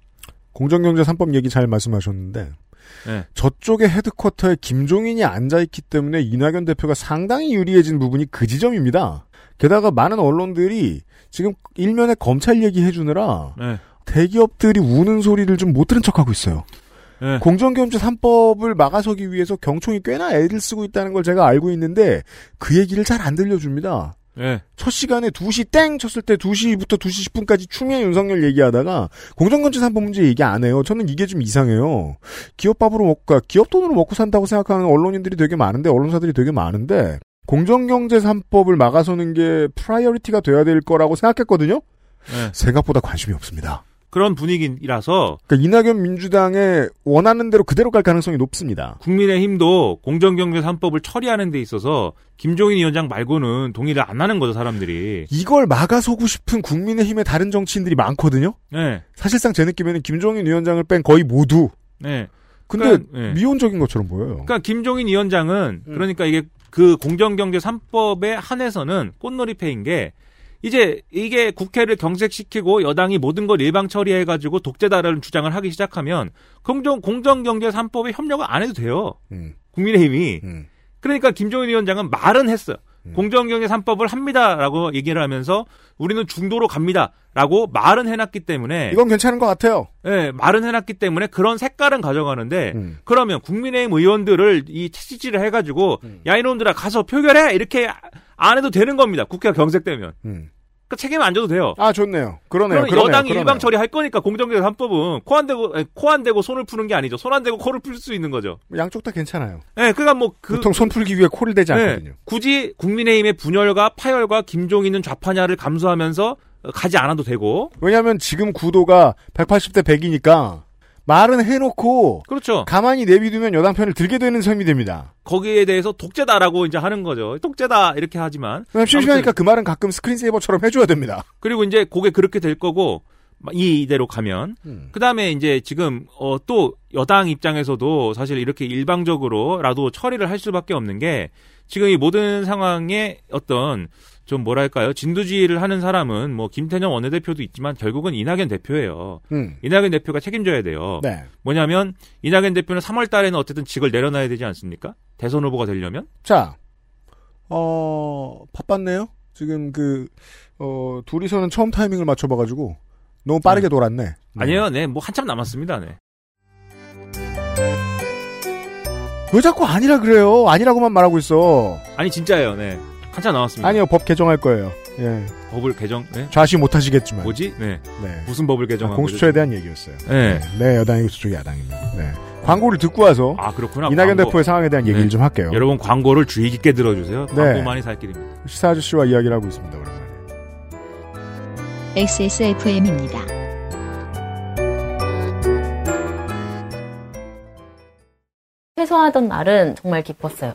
공정경제 3법 얘기 잘 말씀하셨는데
네.
저쪽에 헤드쿼터에 김종인이 앉아있기 때문에 이낙연 대표가 상당히 유리해진 부분이 그 지점입니다. 게다가 많은 언론들이 지금 일면에 검찰 얘기해주느라
네.
대기업들이 우는 소리를 좀 못 들은 척하고 있어요.
네.
공정경제 3법을 막아서기 위해서 경총이 꽤나 애를 쓰고 있다는 걸 제가 알고 있는데 그 얘기를 잘 안 들려줍니다.
네.
첫 시간에 2시 땡 쳤을 때 2시부터 2시 10분까지 추미애 윤석열 얘기하다가 공정경제 3법 문제 얘기 안 해요. 저는 이게 좀 이상해요. 기업 밥으로 먹고, 그러니까 기업 돈으로 먹고 산다고 생각하는 언론인들이 되게 많은데, 언론사들이 되게 많은데, 공정경제 3법을 막아서는 게 priority가 돼야 될 거라고 생각했거든요?
네.
생각보다 관심이 없습니다.
그런 분위기라서
그러니까 이낙연 민주당에 원하는 대로 그대로 갈 가능성이 높습니다.
국민의힘도 공정경제 3법을 처리하는 데 있어서 김종인 위원장 말고는 동의를 안 하는 거죠 사람들이.
이걸 막아서고 싶은 국민의힘의 다른 정치인들이 많거든요?
네.
사실상 제 느낌에는 김종인 위원장을 뺀 거의 모두.
네.
근데
그러니까, 네.
미온적인 것처럼 보여요.
그러니까 김종인 위원장은
음.
그러니까 이게 그 공정경제 3법에 한해서는 꽃놀이패인 게 이제 이게 국회를 경색시키고 여당이 모든 걸 일방 처리해가지고 독재다라는 주장을 하기 시작하면 공정 공정경제 3법에 협력을 안 해도 돼요.
음,
국민의힘이
음.
그러니까 김종인 위원장은 말은 했어요.
음.
공정경제 3법을 합니다라고 얘기를 하면서 우리는 중도로 갑니다라고 말은 해놨기 때문에
이건 괜찮은 것 같아요.
예, 말은 해놨기 때문에 그런 색깔은 가져가는데
음.
그러면 국민의힘 의원들을 이 채찍질을 해가지고
음.
야 이놈들아 가서 표결해 이렇게 안 해도 되는 겁니다. 국회가 경색되면
음.
그 책임 안 져도 돼요.
아, 좋네요. 그러네요.
그럼
그러네요.
여당이
그러네요.
일방 처리할 거니까 공정경제 3법은 코 안 대고 코 안 대고 손을 푸는 게 아니죠. 손 안 대고 코를 풀 수 있는 거죠.
양쪽 다 괜찮아요.
예, 그러니까 뭐 그
보통 손 풀기 위해 코를 대지
네,
않거든요.
굳이 국민의힘의 분열과 파열과 김종인은 좌파냐를 감수하면서 어, 가지 않아도 되고
왜냐하면 지금 구도가 180대 100이니까 말은 해놓고
그렇죠.
가만히 내비두면 여당 편을 들게 되는 셈이 됩니다.
거기에 대해서 독재다라고 이제 하는 거죠. 독재다 이렇게 하지만
심심하니까 그 말은 가끔 스크린세이버처럼 해줘야 됩니다.
그리고 이제 그게 그렇게 될 거고 이대로 가면
음.
그 다음에 이제 지금 어, 또 여당 입장에서도 사실 이렇게 일방적으로라도 처리를 할 수밖에 없는 게 지금 이 모든 상황에 어떤 좀 뭐랄까요 진두지휘를 하는 사람은 뭐 김태년 원내대표도 있지만 결국은 이낙연 대표예요.
음.
이낙연 대표가 책임져야 돼요.
네.
뭐냐면 이낙연 대표는 3월 달에는 어쨌든 직을 내려놔야 되지 않습니까? 대선 후보가 되려면
자, 어, 바빴네요. 지금 그, 어, 둘이서는 처음 타이밍을 맞춰봐가지고 너무 빠르게 돌았네. 네.
아니에요, 네, 뭐 한참 남았습니다, 네.
왜 자꾸 아니라 그래요? 아니라고만 말하고 있어.
아니 진짜예요, 네, 한참 남았습니다.
아니요, 법 개정할 거예요. 예.
법을 개정, 네,
좌시 못 하시겠지만.
뭐지, 네,
네.
무슨 법을
아,
개정한
공수처에
거죠?
대한 얘기였어요.
네.
네, 여당이 저쪽이 야당입니다. 네. 광고를 듣고 와서
아 그렇구나.
이낙연
광고.
대표의 상황에 대한 얘기를
네.
좀 할게요.
여러분 광고를 주의 깊게 들어주세요.
네.
광고 많이 살 길입니다.
시사 아저씨와 이야기를 하고 있습니다. 오랜만에.
XSFM입니다.
퇴소하던 날은 정말 기뻤어요.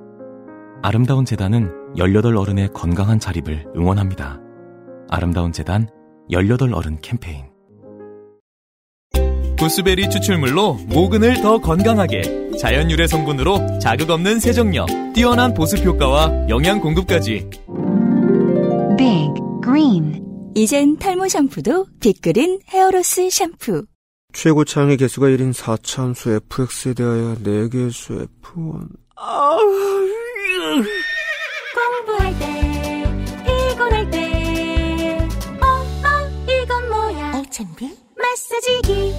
아름다운 재단은 18 어른의 건강한 자립을 응원합니다. 아름다운 재단 18 어른 캠페인.
구스베리 추출물로 모근을 더 건강하게 자연 유래 성분으로 자극 없는 세정력, 뛰어난 보습 효과와 영양 공급까지
Big Green
이젠 탈모 샴푸도 빅그린 hair loss 샴푸.
최고차항의 계수가 1인 4차함수 FX에 대하여 4개수 F1.
공부할 때 피곤할 때 어, 어, 이건 뭐야 H&B 마사지기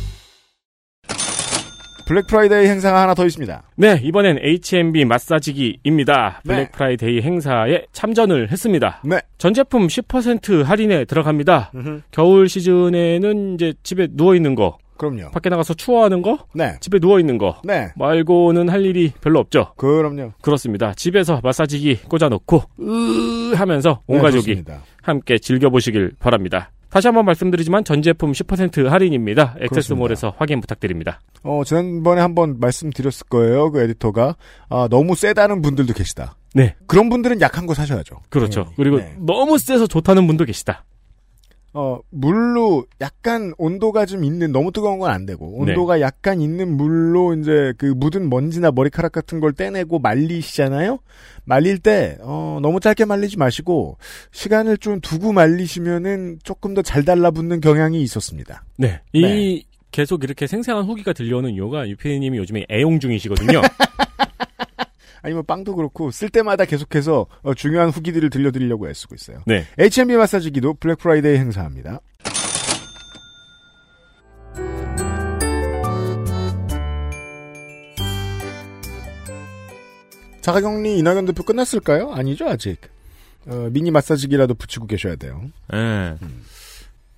블랙 프라이데이 행사가 하나 더 있습니다.
네, 이번엔 H&B 마사지기입니다.
네.
블랙 프라이데이 행사에 참전을 했습니다.
네.
전 제품 10% 할인에 들어갑니다.
음흠.
겨울 시즌에는 이제 집에 누워 있는 거,
그럼요.
밖에 나가서 추워하는 거,
네.
집에 누워 있는 거
네.
말고는 할 일이 별로 없죠.
그럼요.
그렇습니다. 집에서 마사지기 꽂아놓고 으 하면서 온
네,
가족이
좋습니다.
함께 즐겨보시길 바랍니다. 다시 한번 말씀드리지만 전 제품 10% 할인입니다. 액세스몰에서 확인 부탁드립니다.
어, 지난번에 한번 말씀드렸을 거예요. 그 에디터가. 아, 너무 세다는 분들도 계시다.
네.
그런 분들은 약한 거 사셔야죠.
그렇죠.
당연히.
그리고
네.
너무 세서 좋다는 분도 계시다.
어, 물로 약간 온도가 좀 있는, 너무 뜨거운 건 안 되고,
네.
온도가 약간 있는 물로 이제 그 묻은 먼지나 머리카락 같은 걸 떼내고 말리시잖아요? 말릴 때, 어, 너무 짧게 말리지 마시고, 시간을 좀 두고 말리시면은 조금 더 잘 달라붙는 경향이 있었습니다.
네. 이
네.
계속 이렇게 생생한 후기가 들려오는 이유가 유피디님이 요즘에 애용 중이시거든요.
아니면 빵도 그렇고, 쓸 때마다 계속해서 어, 중요한 후기들을 들려드리려고 애쓰고 있어요.
네.
H&B 마사지기도 블랙 프라이데이 행사합니다. 자가격리 이낙연 대표 끝났을까요? 아니죠 아직. 어, 미니 마사지기라도 붙이고 계셔야 돼요.
예.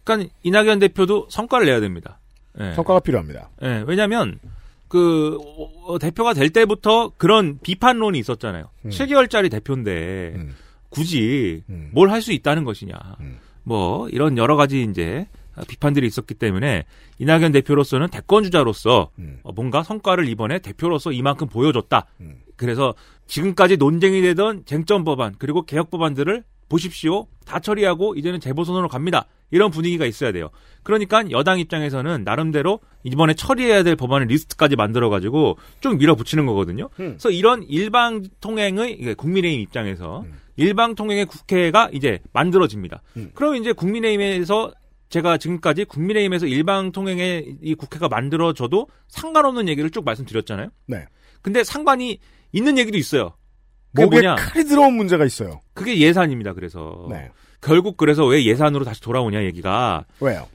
그러니까 이낙연 대표도 성과를 내야 됩니다. 예.
성과가 필요합니다.
예, 왜냐면, 그, 어, 대표가 될 때부터 그런 비판론이 있었잖아요.
음.
7개월짜리 대표인데, 굳이 뭘할 수 있다는 것이냐.
음.
뭐, 이런 여러 가지 이제 비판들이 있었기 때문에, 이낙연 대표로서는 대권 주자로서
음.
어, 뭔가 성과를 이번에 대표로서 이만큼 보여줬다. 그래서 지금까지 논쟁이 되던 쟁점 법안, 그리고 개혁 법안들을 보십시오. 다 처리하고 이제는 재보선으로 갑니다. 이런 분위기가 있어야 돼요. 그러니까 여당 입장에서는 나름대로 이번에 처리해야 될 법안의 리스트까지 만들어가지고 좀 밀어붙이는 거거든요. 그래서 이런 일방 통행의 국민의힘 입장에서 일방 통행의 국회가 이제 만들어집니다. 그럼 이제 국민의힘에서 제가 지금까지 국민의힘에서 일방 통행의 이 국회가 만들어져도 상관없는 얘기를 쭉 말씀드렸잖아요.
네.
근데 상관이 있는 얘기도 있어요.
목에
뭐냐?
칼이 들어온 문제가 있어요.
그게 예산입니다. 그래서
네.
결국 그래서 왜 예산으로 다시 돌아오냐 얘기가
왜요?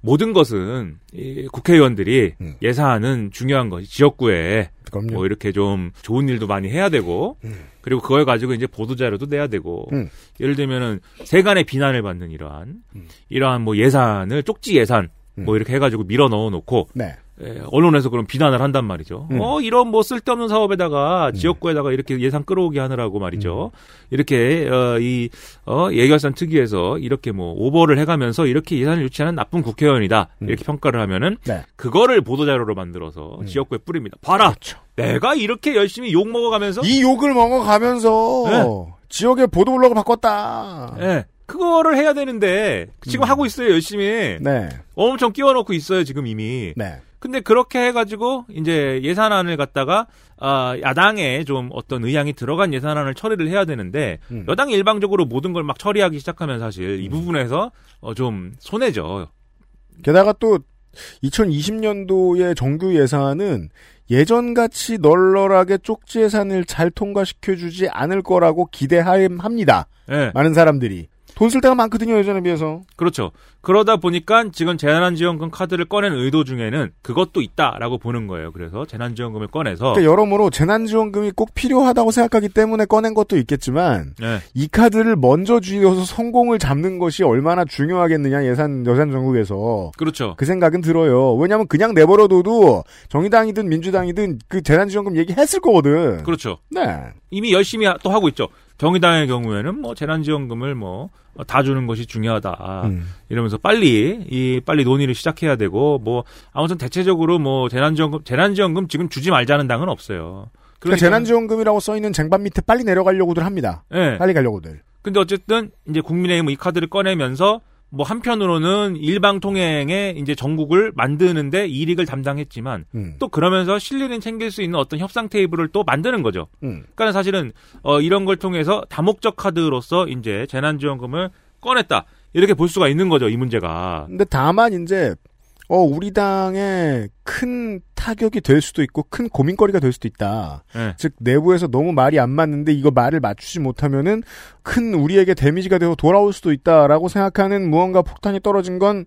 모든 것은 이 국회의원들이
음.
예산은 중요한 것이 지역구에
그럼요.
뭐 이렇게 좀 좋은 일도 많이 해야 되고 그리고 그걸 가지고 이제 보도 자료도 내야 되고
음.
예를 들면은 세간의 비난을 받는 이러한 이러한 뭐 예산을 쪽지 예산 뭐 이렇게 해가지고 밀어 넣어 놓고
네.
예, 언론에서 그럼 비난을 한단 말이죠.
음.
어, 이런 뭐 쓸데없는 사업에다가 지역구에다가 이렇게 예산 끌어오게 하느라고 말이죠. 이렇게, 어, 이, 어, 예결산 특위에서 이렇게 뭐 오버를 해가면서 이렇게 예산을 유치하는 나쁜 국회의원이다. 이렇게 평가를 하면은
네.
그거를 보도자료로 만들어서 지역구에 뿌립니다. 봐라! 내가 이렇게 열심히 욕 먹어가면서
이 욕을 먹어가면서
네.
지역의 보도 블록을 바꿨다.
예. 그거를 해야 되는데 지금 하고 있어요 열심히
네.
엄청 끼워놓고 있어요 지금 이미
네.
근데 그렇게 해가지고 이제 예산안을 갖다가 아 야당에 좀 어떤 의향이 들어간 예산안을 처리를 해야 되는데
음.
여당이 일방적으로 모든 걸 막 처리하기 시작하면 사실 이 부분에서 어, 좀 손해죠.
게다가 또 2020년도의 정규 예산은 예전같이 널널하게 쪽지 예산을 잘 통과시켜주지 않을 거라고 기대합니다.
예.
많은 사람들이. 돈쓸 데가 많거든요, 예전에 비해서.
그렇죠. 그러다 보니까 지금 재난지원금 카드를 꺼낸 의도 중에는 그것도 있다라고 보는 거예요. 그래서 재난지원금을 꺼내서
그러니까 여러모로 재난지원금이 꼭 필요하다고 생각하기 때문에 꺼낸 것도 있겠지만,
네.
이 카드를 먼저 쥐어서 성공을 잡는 것이 얼마나 중요하겠느냐, 예산, 전국에서.
그렇죠.
그 생각은 들어요. 왜냐면 그냥 내버려둬도 정의당이든 민주당이든 그 재난지원금 얘기했을 거거든.
그렇죠.
네.
이미 열심히 하- 또 하고 있죠. 정의당의 경우에는 뭐 재난지원금을 뭐 다 주는 것이 중요하다.
음.
이러면서 빨리 이 빨리 논의를 시작해야 되고 뭐 아무튼 대체적으로 뭐 재난지원금 재난지원금 지금 주지 말자는 당은 없어요.
그러니까 재난지원금이라고 써 있는 쟁반 밑에 빨리 내려가려고들 합니다.
네.
빨리 가려고들.
근데 어쨌든 이제 국민의힘은 이 카드를 꺼내면서 뭐 한편으로는 일방 통행에 이제 전국을 만드는데 이익을 담당했지만
음.
또 그러면서 실리는 챙길 수 있는 어떤 협상 테이블을 또 만드는 거죠.
음.
그러니까 사실은 어 이런 걸 통해서 다목적 카드로서 이제 재난지원금을 꺼냈다 이렇게 볼 수가 있는 거죠 이 문제가.
근데 다만 이제 어 우리 당에 큰 타격이 될 수도 있고 큰 고민거리가 될 수도 있다.
네.
즉 내부에서 너무 말이 안 맞는데 이거 말을 맞추지 못하면은 큰 우리에게 데미지가 되어 돌아올 수도 있다라고 생각하는 무언가 폭탄이 떨어진 건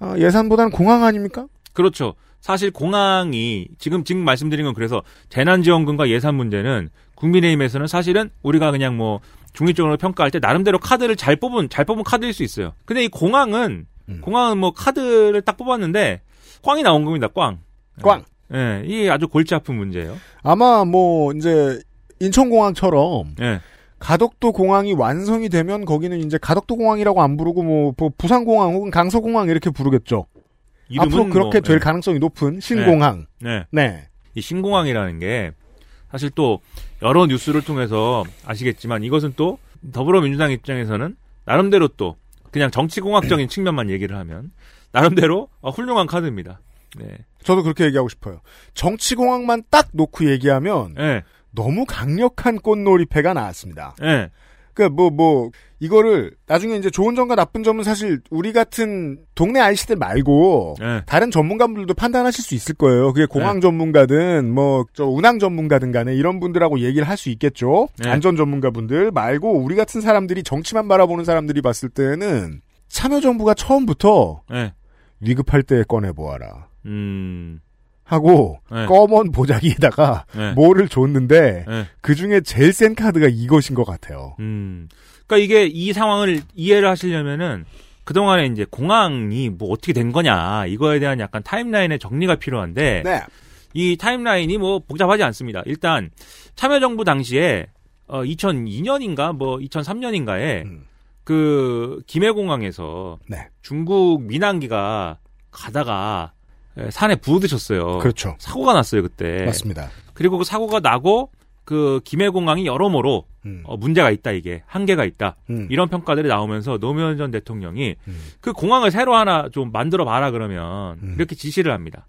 어, 예산보다는 공항 아닙니까?
그렇죠. 사실 공항이 지금 지금 말씀드린 건 그래서 재난지원금과 예산 문제는 국민의힘에서는 사실은 우리가 그냥 뭐 중립적으로 평가할 때 나름대로 카드를 잘 뽑은 잘 뽑은 카드일 수 있어요. 근데 이 공항은 공항은 뭐 카드를 딱 뽑았는데 꽝이 나온 겁니다. 꽝.
꽝.
예, 이게 아주 골치 아픈 문제예요.
아마 뭐 이제 인천공항처럼
예.
가덕도 공항이 완성이 되면 거기는 이제 가덕도 공항이라고 안 부르고 뭐, 뭐 부산 공항 혹은 강서 공항 이렇게 부르겠죠. 앞으로 그렇게
뭐,
될
네.
가능성이 높은 신공항.
네.
네.
이 신공항이라는 게 사실 또 여러 뉴스를 통해서 아시겠지만 이것은 또 더불어민주당 입장에서는 나름대로 또 그냥 정치공학적인 측면만 얘기를 하면 나름대로 어, 훌륭한 카드입니다. 네.
저도 그렇게 얘기하고 싶어요. 정치공항만 딱 놓고 얘기하면
네.
너무 강력한 꽃놀이패가 나왔습니다.
네.
그, 뭐, 뭐, 이거를, 나중에 이제 좋은 점과 나쁜 점은 사실, 우리 같은 동네 아이씨들 말고,
네.
다른 전문가분들도 판단하실 수 있을 거예요. 그게 공항 전문가든, 뭐, 저, 운항 전문가든 간에 이런 분들하고 얘기를 할 수 있겠죠.
네.
안전 전문가분들 말고, 우리 같은 사람들이 정치만 바라보는 사람들이 봤을 때는, 참여정부가 처음부터,
네.
위급할 때 꺼내보아라.
음.
하고,
네.
검은 보자기에다가,
네.
뭐를 줬는데,
네.
그 중에 제일 센 카드가 이것인 것 같아요.
음. 그러니까 이게 이 상황을 이해를 하시려면은 그동안에 이제 공항이 뭐 어떻게 된 거냐 이거에 대한 약간 타임라인의 정리가 필요한데
네.
이 타임라인이 뭐 복잡하지 않습니다. 일단 참여정부 당시에 어 2002년인가 뭐 2003년인가에 그 김해공항에서
네.
중국 민항기가 가다가 에, 산에 부딪혔어요.
그렇죠.
사고가 났어요 그때.
맞습니다.
그리고 그 사고가 나고 그 김해공항이 여러모로 어, 문제가 있다 이게 한계가 있다
음.
이런 평가들이 나오면서 노무현 전 대통령이 그 공항을 새로 하나 좀 만들어 봐라 그러면
음.
이렇게 지시를 합니다.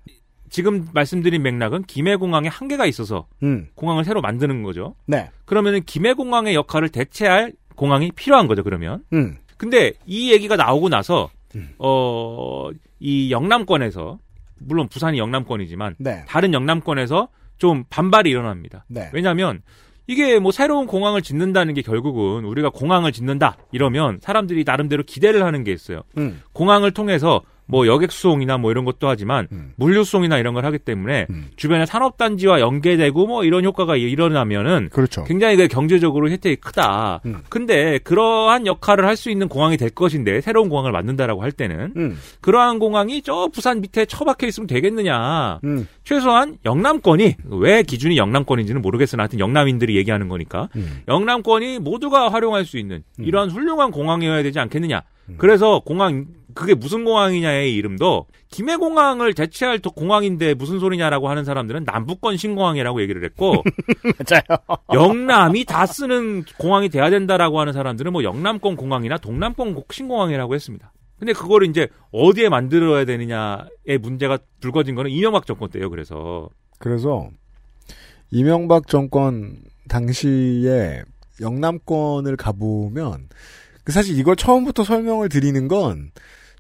지금 말씀드린 맥락은 김해공항에 한계가 있어서
음.
공항을 새로 만드는 거죠.
네.
그러면은 김해공항의 역할을 대체할 공항이 필요한 거죠. 그러면.
음.
근데 이 얘기가 나오고 나서 어, 이 영남권에서 물론 부산이 영남권이지만
네.
다른 영남권에서 좀 반발이 일어납니다.
네.
왜냐하면 이게 뭐 새로운 공항을 짓는다는 게 결국은 우리가 공항을 짓는다 이러면 사람들이 나름대로 기대를 하는 게 있어요.
음.
공항을 통해서 뭐 여객 수송이나 뭐 이런 것도 하지만 물류 수송이나 이런 걸 하기 때문에 주변의 산업 단지와 연계되고 뭐 이런 효과가 일어나면은
그렇죠.
굉장히 그 경제적으로 혜택이 크다.
음.
근데 그러한 역할을 할 수 있는 공항이 될 것인데 새로운 공항을 만든다라고 할 때는
음.
그러한 공항이 저 부산 밑에 처박혀 있으면 되겠느냐.
음.
최소한 영남권이 왜 기준이 영남권인지는 모르겠으나 하여튼 영남인들이 얘기하는 거니까
음.
영남권이 모두가 활용할 수 있는 이러한 훌륭한 공항이어야 되지 않겠느냐.
음.
그래서 공항 그게 무슨 공항이냐의 이름도 김해 공항을 대체할 도- 공항인데 무슨 소리냐라고 하는 사람들은 남북권 신공항이라고 얘기를 했고
맞아요.
영남이 다 쓰는 공항이 돼야 된다라고 하는 사람들은 뭐 영남권 공항이나 동남권 고- 신공항이라고 했습니다. 근데 그거를 이제 어디에 만들어야 되느냐의 문제가 불거진 거는 이명박 정권 때예요. 그래서
그래서 이명박 정권 당시에 영남권을 가보면 그 사실 이걸 처음부터 설명을 드리는 건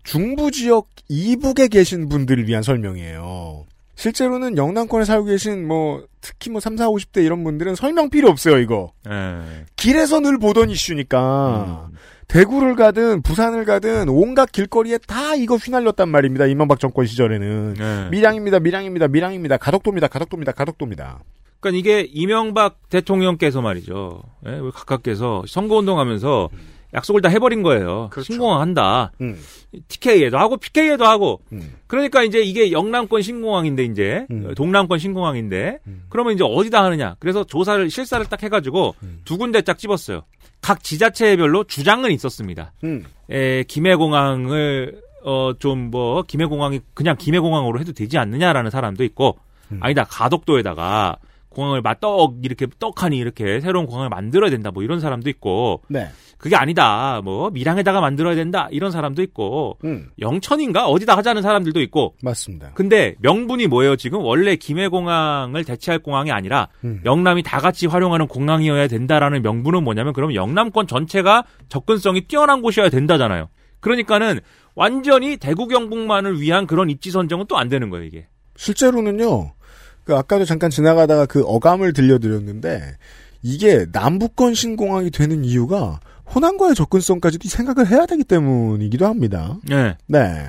중부 지역 이북에 계신 분들을 위한 설명이에요. 실제로는 영남권에 살고 계신 뭐 특히 뭐 3, 4, 50대 이런 분들은 설명 필요 없어요, 이거.
예.
길에서 늘 보던 이슈니까. 대구를 가든 부산을 가든 온갖 길거리에 다 이거 휘날렸단 말입니다. 이명박 정권 시절에는.
네.
밀양입니다, 밀양입니다, 밀양입니다. 가덕도입니다, 가덕도입니다, 가덕도입니다.
그러니까 이게 이명박 대통령께서 말이죠. 예, 우리 각각께서 선거운동하면서 약속을 다 해버린 거예요. 신공항 한다.
음.
TK에도 하고 PK에도 하고. 그러니까 이제 이게 영남권 신공항인데 이제
음.
동남권 신공항인데 그러면 이제 어디다 하느냐. 그래서 조사를 실사를 딱 해가지고
음.
두 군데 딱 집었어요. 각 지자체별로 주장은 있었습니다.
음.
에, 김해공항을 어 좀 뭐 김해공항이 그냥 김해공항으로 해도 되지 않느냐라는 사람도 있고
음.
아니다 가덕도에다가 공항을 맞떡 이렇게 떡하니 이렇게 새로운 공항을 만들어야 된다 뭐 이런 사람도 있고
네.
그게 아니다 뭐 밀양에다가 만들어야 된다 이런 사람도 있고
음.
영천인가 어디다 하자는 사람들도 있고
맞습니다.
근데 명분이 뭐예요 지금 원래 김해공항을 대체할 공항이 아니라
음.
영남이 다 같이 활용하는 공항이어야 된다라는 명분은 뭐냐면 그러면 영남권 전체가 접근성이 뛰어난 곳이어야 된다잖아요 그러니까는 완전히 대구 경북만을 위한 그런 입지 선정은 또 안 되는 거예요 이게
실제로는요, 그 아까도 잠깐 지나가다가 그 어감을 들려드렸는데, 이게 남북권 신공항이 되는 이유가 호남과의 접근성까지도 생각을 해야 되기 때문이기도 합니다.
네.
네.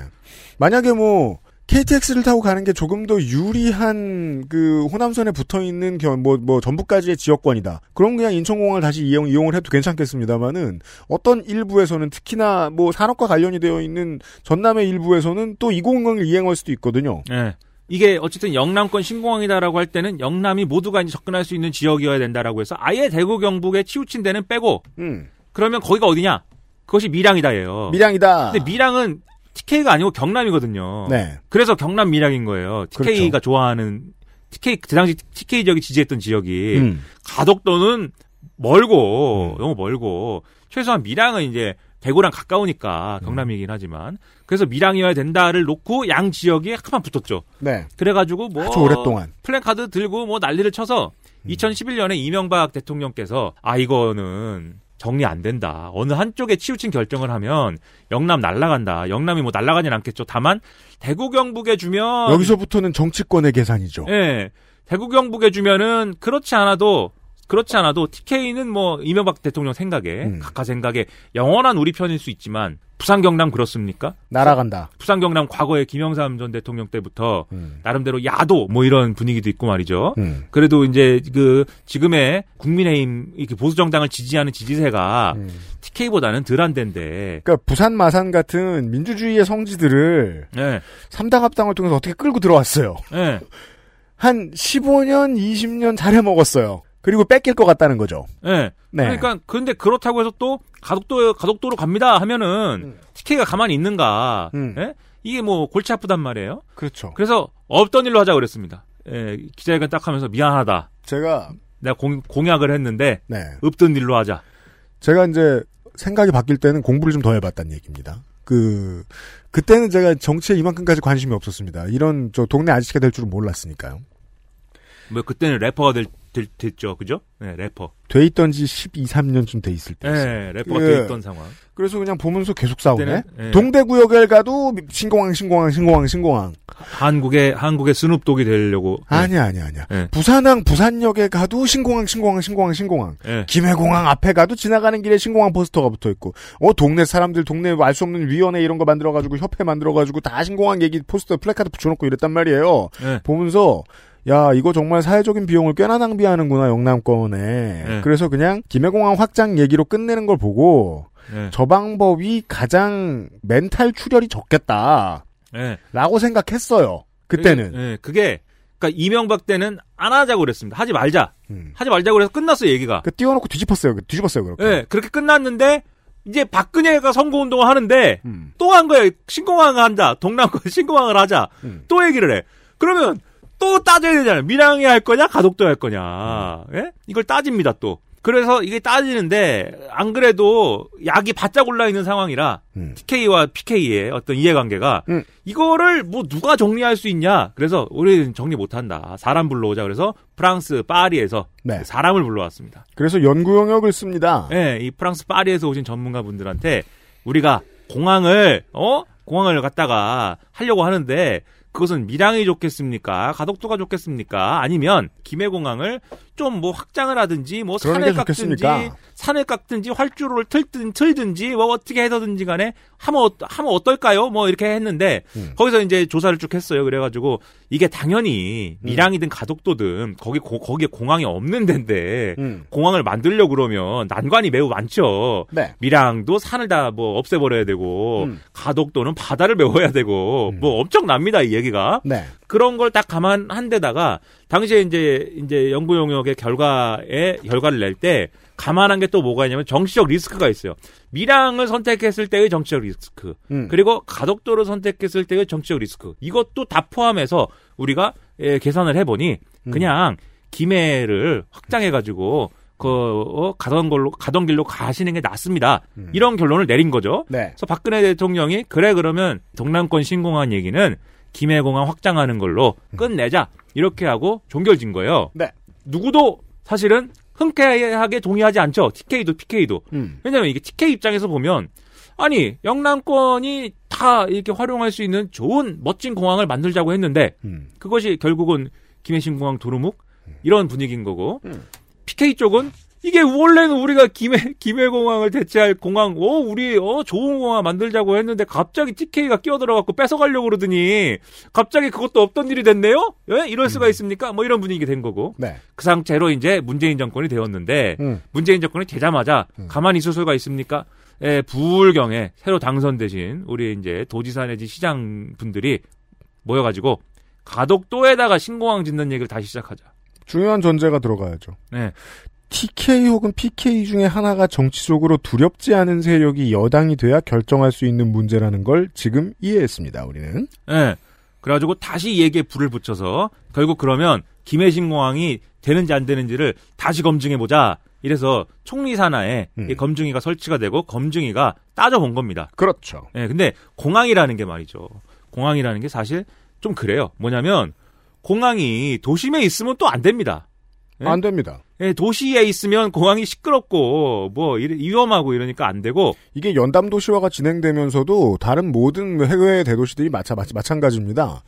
만약에 뭐, KTX를 타고 가는 게 조금 더 유리한 그 호남선에 붙어 있는 뭐, 뭐, 전북까지의 지역권이다. 그럼 그냥 인천공항을 다시 이용, 이용을 해도 괜찮겠습니다만은 어떤 일부에서는 특히나 뭐 산업과 관련이 되어 있는 전남의 일부에서는 또 이 공항을 이행할 수도 있거든요.
네. 이게 어쨌든 영남권 신공항이다라고 할 때는 영남이 모두가 이제 접근할 수 있는 지역이어야 된다라고 해서 아예 대구 경북에 치우친 데는 빼고
음.
그러면 거기가 어디냐? 그것이 밀양이다예요.
밀양이다.
근데 밀양은 TK가 아니고 경남이거든요.
네.
그래서 경남 밀양인 거예요. TK가
그렇죠.
좋아하는 TK 그 당시 TK 지역이 지지했던 지역이
음.
가덕도는 멀고 너무 멀고 최소한 밀양은 이제 대구랑 가까우니까
음.
경남이긴 하지만 그래서 밀양이어야 된다를 놓고 양 지역에 한판 붙었죠.
네.
그래가지고 뭐
아주 오랫동안. 음.
플랜카드 들고 뭐 난리를 쳐서 2011년에 이명박 대통령께서 아 이거는 정리 안 된다. 어느 한쪽에 치우친 결정을 하면 영남 날라간다. 영남이 뭐 날라가진 않겠죠. 다만 대구 경북에 주면
여기서부터는 정치권의 계산이죠.
예. 대구 경북에 주면은 그렇지 않아도 그렇지 않아도 TK는 뭐 이명박 대통령 생각에
음.
각하 생각에 영원한 우리 편일 수 있지만 부산 경남 그렇습니까?
날아간다.
부산 경남 과거에 김영삼 전 대통령 때부터
음.
나름대로 야도 뭐 이런 분위기도 있고 말이죠.
음.
그래도 이제 그 지금의 국민의힘 이렇게 보수 정당을 지지하는 지지세가
음.
TK보다는 덜한 데인데
그러니까 부산 마산 같은 민주주의의 성지들을
네.
삼당 합당을 통해서 어떻게 끌고 들어왔어요.
네.
한 15년, 20년 잘해 먹었어요. 그리고 뺏길 것 같다는 거죠.
네.
네.
그러니까 근데 그렇다고 해서 또 가덕도 가덕도로 갑니다 하면은 TK가 가만히 있는가?
음.
예? 이게 뭐 골치 아프단 말이에요.
그렇죠.
그래서 없던 일로 하자 그랬습니다. 예, 기자회견 딱 하면서 미안하다.
제가
내가 공, 공약을 했는데
네.
없던 일로 하자.
제가 이제 생각이 바뀔 때는 공부를 좀 더 해봤다는 얘기입니다. 그 그때는 제가 정치에 이만큼까지 관심이 없었습니다. 이런 저 동네 아저씨가 될 줄은 몰랐으니까요.
뭐 그때는 래퍼가 될, 될, 됐죠, 그죠? 네, 래퍼.
돼 있던 지 12, 3년쯤 돼 있을 때.
네, 래퍼가
예.
돼 있던 상황.
그래서 그냥 보면서 계속 싸우네.
예.
동대구역에 가도 신공항, 신공항, 신공항, 신공항.
한국의 한국의 스눕독이 되려고. 네.
아니야, 아니야, 아니야.
네.
부산항, 부산역에 가도 신공항, 신공항, 신공항, 신공항.
네.
김해공항 앞에 가도 지나가는 길에 신공항 포스터가 붙어 있고, 어 동네 사람들 동네 알 수 없는 위원회 이런 거 만들어 가지고 협회 만들어 가지고 다 신공항 얘기 포스터 플래카드 붙여놓고 이랬단 말이에요.
네.
보면서 야 이거 정말 사회적인 비용을 꽤나 낭비하는구나 영남권에.
네.
그래서 그냥 김해공항 확장 얘기로 끝내는 걸 보고
네.
저 방법이 가장 멘탈 출혈이 적겠다.
네.
라고 생각했어요. 그때는.
예, 그게 그러니까 이명박 때는 안 하자고 그랬습니다. 하지 말자.
음.
하지 말자고 그래서 끝났어요, 얘기가.
그 띄워놓고 뒤집었어요. 뒤집었어요. 그렇게.
예, 그렇게 끝났는데 이제 박근혜가 선거 운동을 하는데
음.
또한 거예요. 신공항을 한다. 동남권 신공항을 하자.
음.
또 얘기를 해. 그러면 또 따져야 되잖아요. 밀양에 할 거냐, 가덕도에 할 거냐. 예? 이걸 따집니다, 또. 그래서 이게 따지는데 안 그래도 약이 바짝 올라 있는 상황이라
음.
TK와 PK의 어떤 이해관계가
음.
이거를 뭐 누가 정리할 수 있냐? 그래서 우리는 정리 못 한다. 사람 불러오자. 그래서 프랑스 파리에서
네.
사람을 불러왔습니다.
그래서 연구 영역을 씁니다.
네, 이 프랑스 파리에서 오신 전문가분들한테 우리가 공항을 어 공항을 갖다가 하려고 하는데 그것은 밀양이 좋겠습니까? 가덕도가 좋겠습니까? 아니면 김해공항을 좀 뭐 확장을 하든지 뭐 산을
게
깎든지? 산을 깎든지 활주로를 틀든 틀든지 뭐 어떻게 해서든지 간에 하면 어, 하면 어떨까요? 뭐 이렇게 했는데
음.
거기서 이제 조사를 쭉 했어요. 그래가지고 이게 당연히 밀양이든 가덕도든 거기 고, 거기에 공항이 없는 데인데
음.
공항을 만들려 고 그러면 난관이 매우 많죠.
네.
밀양도 산을 다 뭐 없애버려야 되고
음.
가덕도는 바다를 메워야 되고 뭐 엄청납니다 이 얘기가.
네.
그런 걸딱 감안한 데다가 당시에 이제 이제 연구 용역의 결과에 결과를 낼 때 감안한 게 또 뭐가 있냐면 정치적 리스크가 있어요. 밀양을 선택했을 때의 정치적 리스크,
음.
그리고 가덕도를 선택했을 때의 정치적 리스크. 이것도 다 포함해서 우리가 예, 계산을 해보니
음.
그냥 김해를 확장해가지고 그 어, 가던 걸로 가던 길로 가시는 게 낫습니다. 이런 결론을 내린 거죠.
음. 네.
그래서 박근혜 대통령이 그래 그러면 동남권 신공항 얘기는 김해공항 확장하는 걸로 끝내자 이렇게 하고 종결진 거예요.
네.
누구도 사실은 흔쾌하게 동의하지 않죠. TK도 PK도.
음.
왜냐하면 이게 TK 입장에서 보면 아니 영남권이 다 이렇게 활용할 수 있는 좋은 멋진 공항을 만들자고 했는데
음.
그것이 결국은 김해신공항 도루묵 이런 분위기인 거고
음.
PK 쪽은 이게 원래는 우리가 김해 김해공항을 대체할 공항, 어 우리 어 좋은 공항 만들자고 했는데 갑자기 TK가 끼어들어갖고 뺏어가려고 그러더니 갑자기 그것도 없던 일이 됐네요. 예? 이럴 수가 있습니까? 뭐 이런 분위기 된 거고
네.
그 상태로 이제 문재인 정권이 되었는데
음.
문재인 정권이 되자마자 가만히 있을 수가 있습니까? 예, 부울경에 새로 당선되신 우리 이제 도지사 내지 시장 분들이 모여가지고 가덕도에다가 신공항 짓는 얘기를 다시 시작하자.
중요한 전제가 들어가야죠.
네.
TK 혹은 PK 중에 하나가 정치적으로 두렵지 않은 세력이 여당이 돼야 결정할 수 있는 문제라는 걸 지금 이해했습니다. 우리는.
예. 그래가지고 다시 이 얘기에 불을 붙여서 결국 그러면 김해신 공항이 되는지 안 되는지를 다시 검증해 보자. 이래서 총리 산하에 이 검증위가 설치가 되고 검증위가 따져본 겁니다.
그렇죠.
예, 근데 공항이라는 게 말이죠. 공항이라는 게 사실 좀 그래요. 뭐냐면 공항이 도심에 있으면 또 안 됩니다. 예?
안 됩니다.
예, 도시에 있으면 공항이 시끄럽고 뭐 이래- 위험하고 이러니까 안 되고
이게 연담 도시화가 진행되면서도 다른 모든 해외 대도시들이 마차, 마치 마찬가지입니다.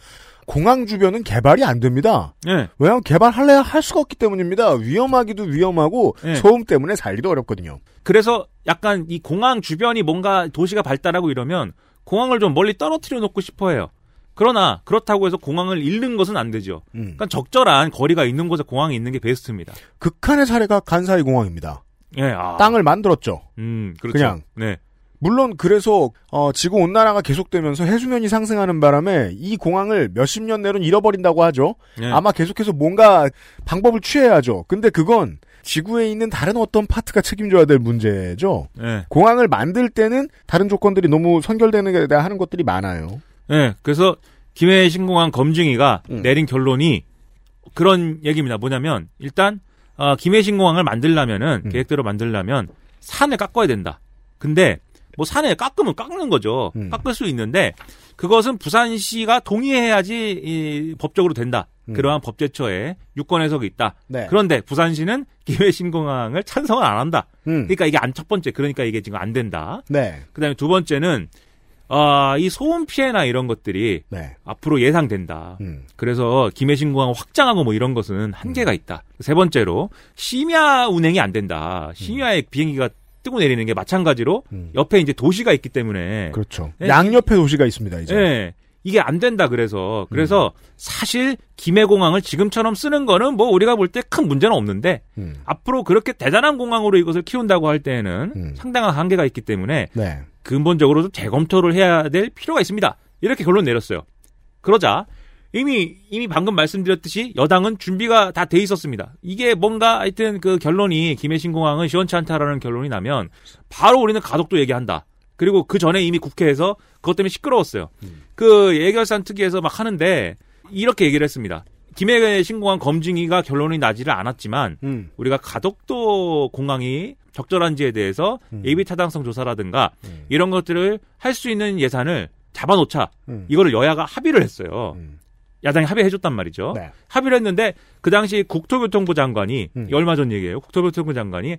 공항 주변은 개발이 안 됩니다.
예.
왜냐하면 개발할래야 할 수가 없기 때문입니다. 위험하기도 위험하고
예.
소음 때문에 살기도 어렵거든요.
그래서 약간 이 공항 주변이 뭔가 도시가 발달하고 이러면 공항을 좀 멀리 떨어뜨려 놓고 싶어 해요. 그러나 그렇다고 해서 공항을 잃는 것은 안 되죠.
음.
그러니까 적절한 거리가 있는 곳에 공항이 있는 게 베스트입니다.
극한의 사례가 간사이 공항입니다.
예, 아.
땅을 만들었죠.
음, 그렇죠.
그냥.
네.
물론 그래서 어, 지구 온난화가 계속되면서 해수면이 상승하는 바람에 이 공항을 몇십 년 내로는 잃어버린다고 하죠.
네.
아마 계속해서 뭔가 방법을 취해야죠. 근데 그건 지구에 있는 다른 어떤 파트가 책임져야 될 문제죠.
네.
공항을 만들 때는 다른 조건들이 너무 선결되는 게 대해 하는 것들이 많아요.
예, 그래서 김해 신공항 검증위가
음.
내린 결론이 그런 얘기입니다. 뭐냐면 일단 어, 김해 신공항을 만들려면은
음.
계획대로 만들려면 산을 깎아야 된다. 근데 뭐 산에 깎으면 깎는 거죠.
음.
깎을 수 있는데 그것은 부산시가 동의해야지 이, 법적으로 된다.
음.
그러한 법제처에 유권 해석이 있다.
네.
그런데 부산시는 김해 신공항을 찬성을 안 한다.
음.
그러니까 이게 안 첫 번째 그러니까 이게 지금 안 된다.
네.
그다음에 두 번째는 아, 이 소음 피해나 이런 것들이
네.
앞으로 예상된다.
음.
그래서 김해신 공항 확장하고 뭐 이런 것은 한계가 있다. 세 번째로 심야 운행이 안 된다. 심야에 비행기가 뜨고 내리는 게 마찬가지로 옆에 이제 도시가 있기 때문에
그렇죠.
예,
양옆에 도시가 있습니다, 이제.
예. 이게 안 된다 그래서 그래서 사실 김해공항을 지금처럼 쓰는 거는 뭐 우리가 볼 때 큰 문제는 없는데
음.
앞으로 그렇게 대단한 공항으로 이것을 키운다고 할 때에는 상당한 한계가 있기 때문에
네.
근본적으로 좀 재검토를 해야 될 필요가 있습니다. 이렇게 결론 내렸어요. 그러자 이미 이미 방금 말씀드렸듯이 여당은 준비가 다 돼 있었습니다. 이게 뭔가 하여튼 그 결론이 김해신공항은 시원치 않다라는 결론이 나면 바로 우리는 가덕도 얘기한다. 그리고 그 전에 이미 국회에서 그것 때문에 시끄러웠어요. 그 예결산 특위에서 막 하는데 이렇게 얘기를 했습니다. 김해 신공항 검증위가 결론이 나지를 않았지만
음.
우리가 가덕도 공항이 적절한지에 대해서 예비 타당성 조사라든가 이런 것들을 할 수 있는 예산을 잡아놓자.
음.
이거를 여야가 합의를 했어요. 야당이 합의해줬단 말이죠.
네.
합의를 했는데 그 당시 국토교통부 장관이
음.
얼마 전 얘기예요. 국토교통부 장관이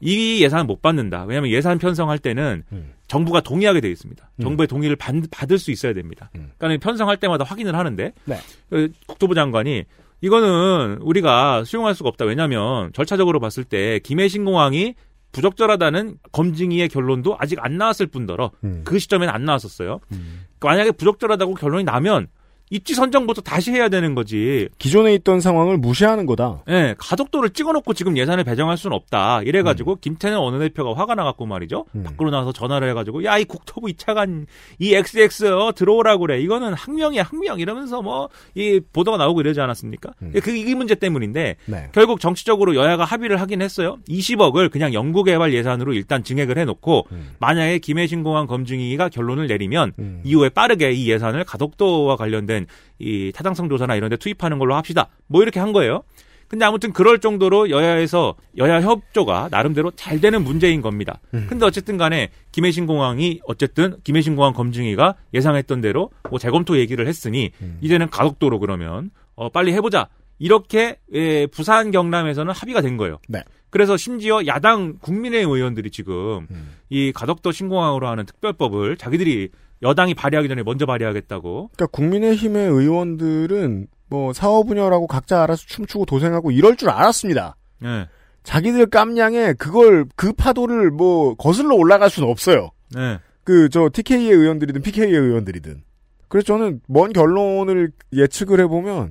이 예산을 못 받는다. 왜냐하면 예산 편성할 때는
음.
정부가 동의하게 되어 있습니다. 정부의 동의를 받, 받을 수 있어야 됩니다. 그러니까 편성할 때마다 확인을 하는데
네.
그 국토부 장관이 이거는 우리가 수용할 수가 없다. 왜냐하면 절차적으로 봤을 때 김해신공항이 부적절하다는 검증위의 결론도 아직 안 나왔을 뿐더러
음.
그 시점에는 안 나왔었어요. 그러니까 만약에 부적절하다고 결론이 나면 입지 선정부터 다시 해야 되는 거지.
기존에 있던 상황을 무시하는 거다.
예, 가덕도를 찍어놓고 지금 예산을 배정할 수는 없다. 이래가지고
음.
김태년 원내대표가 화가 나갖고 말이죠. 밖으로 나와서 전화를 해가지고 야 이 국토부 이차관 이 XX 어, 들어오라고 그래. 이거는 항명이야 항명 이러면서 뭐 이 보도가 나오고 이러지 않았습니까? 그이 문제 때문인데
음. 네.
결국 정치적으로 여야가 합의를 하긴 했어요. 20억을 그냥 연구개발 예산으로 일단 증액을 해놓고
음.
만약에 김해신 공항 검증위가 결론을 내리면 이후에 빠르게 이 예산을 가덕도와 관련된 이 타당성 조사나 이런 데 투입하는 걸로 합시다. 뭐 이렇게 한 거예요. 근데 아무튼 그럴 정도로 여야에서 여야 협조가 나름대로 잘 되는 문제인 겁니다. 근데 어쨌든 간에 김해신 공항이 어쨌든 김해신 공항 검증위가 예상했던 대로 뭐 재검토 얘기를 했으니 이제는 가덕도로 그러면 어 빨리 해 보자. 이렇게 예, 부산 경남에서는 합의가 된 거예요.
네.
그래서 심지어 야당 국민의힘 의원들이 지금 이 가덕도 신공항으로 하는 특별법을 자기들이 여당이 발의하기 전에 먼저 발의하겠다고.
그러니까 국민의힘의 의원들은 뭐 사업 분야라고 각자 알아서 춤추고 도생하고 이럴 줄 알았습니다.
네.
자기들 깜냥에 그걸 그 파도를 뭐 거슬러 올라갈 수는 없어요.
네.
그 저 TK의 의원들이든 PK의 의원들이든. 그래서 저는 먼 결론을 예측을 해보면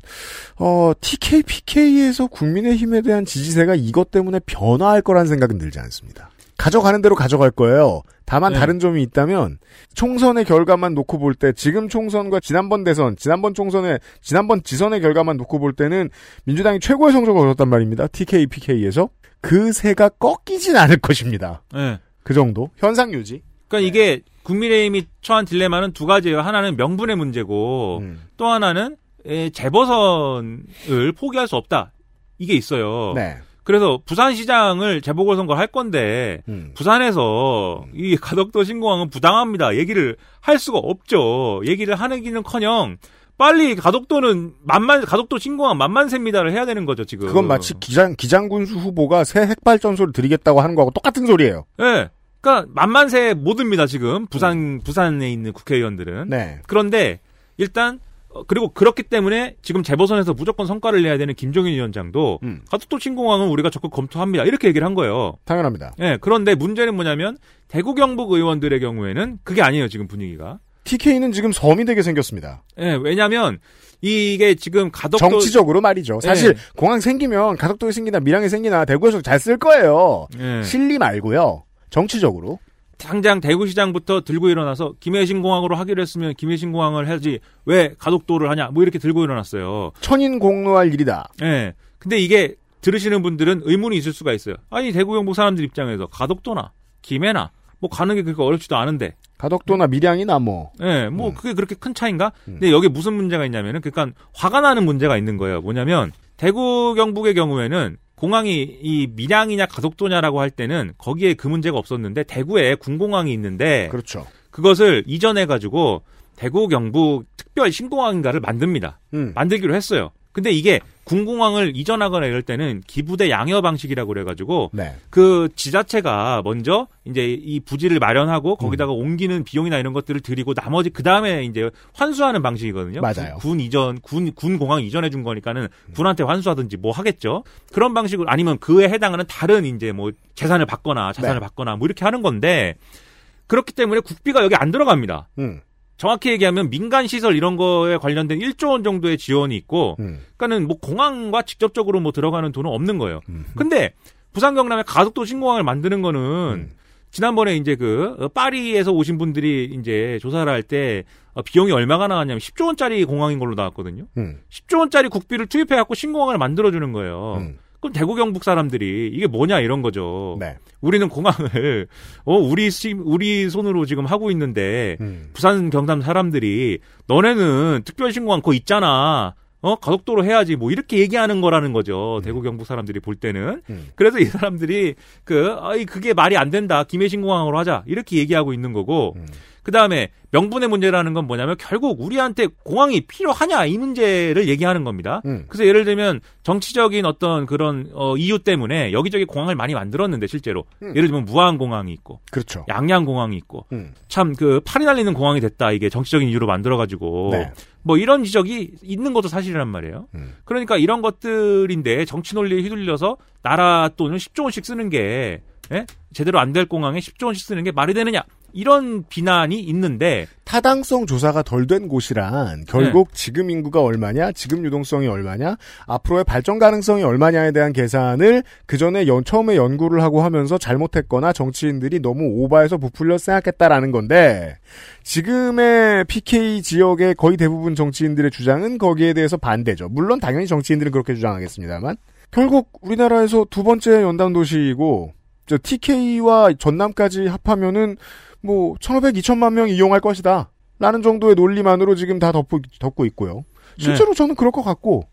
어 TK, PK에서 국민의힘에 대한 지지세가 이것 때문에 변화할 거란 생각은 들지 않습니다. 가져가는 대로 가져갈 거예요. 다만
네.
다른 점이 있다면 총선의 결과만 놓고 볼 때 지금 총선과 지난번 대선, 지난번 총선의 지난번 지선의 결과만 놓고 볼 때는 민주당이 최고의 성적을 얻었단 말입니다. TK, PK에서 그 세가 꺾이진 않을 것입니다.
예.
그 정도 현상 유지.
그러니까 이게 국민의힘이 처한 딜레마는 두 가지예요. 하나는 명분의 문제고
음.
또 하나는 에, 재보선을 포기할 수 없다. 이게 있어요.
네.
그래서 부산시장을 재보궐선거를 할 건데
음.
부산에서 이 가덕도 신공항은 부당합니다. 얘기를 할 수가 없죠. 얘기를 하기는커녕 빨리 가덕도는 만만 가덕도 신공항 만만세입니다를 해야 되는 거죠 지금.
그건 마치 기장 기장군수 후보가 새 핵발전소를 드리겠다고 하는 거하고 똑같은 소리예요.
예. 그러니까 만만세 못 듭니다 지금 부산 부산에 있는 국회의원들은.
네.
그런데 일단 어, 그리고 그렇기 때문에 지금 재보선에서 무조건 성과를 내야 되는 김종인 위원장도
음.
가덕도 신공항은 우리가 적극 검토합니다 이렇게 얘기를 한 거예요.
당연합니다.
예. 그런데 문제는 뭐냐면 대구 경북 의원들의 경우에는 그게 아니에요 지금 분위기가.
TK는 지금 섬이 되게 생겼습니다.
예. 왜냐하면 이게 지금 가덕도
정치적으로 말이죠. 사실
네.
공항 생기면 가덕도에 생기나 밀양에 생기나 대구에서 잘 쓸 거예요.
예.
실리 말고요. 정치적으로.
당장 대구시장부터 들고 일어나서 김해신공항으로 하기로 했으면 김해신공항을 해야지 왜 가덕도를 하냐 뭐 이렇게 들고 일어났어요.
천인 공로할 일이다.
예. 근데 이게 들으시는 분들은 의문이 있을 수가 있어요. 아니 대구 경북 사람들 입장에서 가덕도나 김해나 뭐 가는 게 그렇게 어렵지도 않은데.
가덕도나 밀양이나 뭐.
예, 뭐 그게 그렇게 큰 차인가? 근데 여기 무슨 문제가 있냐면은 그러니까 화가 나는 문제가 있는 거예요. 뭐냐면 대구 경북의 경우에는 공항이 이 밀양이냐 가덕도냐라고 할 때는 거기에 그 문제가 없었는데 대구에 군공항이 있는데
그렇죠.
그것을 이전해 가지고 대구 경북 특별 신공항인가를 만듭니다.
음.
만들기로 했어요. 근데 이게 군공항을 이전하거나 이럴 때는 기부대 양여 방식이라고 그래가지고
네.
그 지자체가 먼저 이제 이 부지를 마련하고 거기다가 옮기는 비용이나 이런 것들을 드리고 나머지 그 다음에 이제 환수하는 방식이거든요.
맞아요.
군, 군 이전 군 군 공항 이전해 준 거니까는 군한테 환수하든지 뭐 하겠죠. 그런 방식으로 아니면 그에 해당하는 다른 이제 뭐 재산을 받거나 자산을
네.
받거나 뭐 이렇게 하는 건데 그렇기 때문에 국비가 여기 안 들어갑니다.
음.
정확히 얘기하면 민간 시설 이런 거에 관련된 1조 원 정도의 지원이 있고
음.
그러니까는 뭐 공항과 직접적으로 뭐 들어가는 돈은 없는 거예요. 근데 부산 경남에 가덕도 신공항을 만드는 거는
음.
지난번에 이제 그 어, 파리에서 오신 분들이 이제 조사를 할 때 비용이 얼마가 나왔냐면 10조 원짜리 공항인 걸로 나왔거든요.
음.
10조 원짜리 국비를 투입해 갖고 신공항을 만들어 주는 거예요.
음.
그럼 대구 경북 사람들이 이게 뭐냐 이런 거죠.
네.
우리는 공항을 어 우리 시, 우리 손으로 지금 하고 있는데
음.
부산 경남 사람들이 너네는 특별 신공항 거 있잖아. 어 가덕도로 해야지 뭐 이렇게 얘기하는 거라는 거죠. 대구 경북 사람들이 볼 때는.
음.
그래서 이 사람들이 그 아이 그게 말이 안 된다. 김해 신공항으로 하자. 이렇게 얘기하고 있는 거고.
음.
그다음에 명분의 문제라는 건 뭐냐면 결국 우리한테 공항이 필요하냐 이 문제를 얘기하는 겁니다.
음.
그래서 예를 들면 정치적인 어떤 그런 어, 이유 때문에 여기저기 공항을 많이 만들었는데 실제로
음.
예를 들면 무안 공항이 있고
그렇죠.
양양 공항이 있고
음.
참그 팔이 날리는 공항이 됐다 이게 정치적인 이유로 만들어 가지고
네.
뭐 이런 지적이 있는 것도 사실이란 말이에요.
음.
그러니까 이런 것들인데 정치 논리에 휘둘려서 나라 돈을 10조 원씩 쓰는 게 예? 제대로 안 될 공항에 10조 원씩 쓰는 게 말이 되느냐 이런 비난이 있는데
타당성 조사가 덜 된 곳이란
네.
결국 지금 인구가 얼마냐, 지금 유동성이 얼마냐, 앞으로의 발전 가능성이 얼마냐에 대한 계산을 그 전에 연, 처음에 연구를 하고 하면서 잘못했거나 정치인들이 너무 오바해서 부풀려 생각했다라는 건데 지금의 PK 지역의 거의 대부분 정치인들의 주장은 거기에 대해서 반대죠. 물론 당연히 정치인들은 그렇게 주장하겠습니다만 결국 우리나라에서 두 번째 연단 도시이고 저 TK와 전남까지 합하면은 뭐 1,500, 2천만 명이 이용할 것이다. 라는 정도의 논리만으로 지금 다 덮고, 덮고 있고요. 실제로 저는 그럴 것 같고.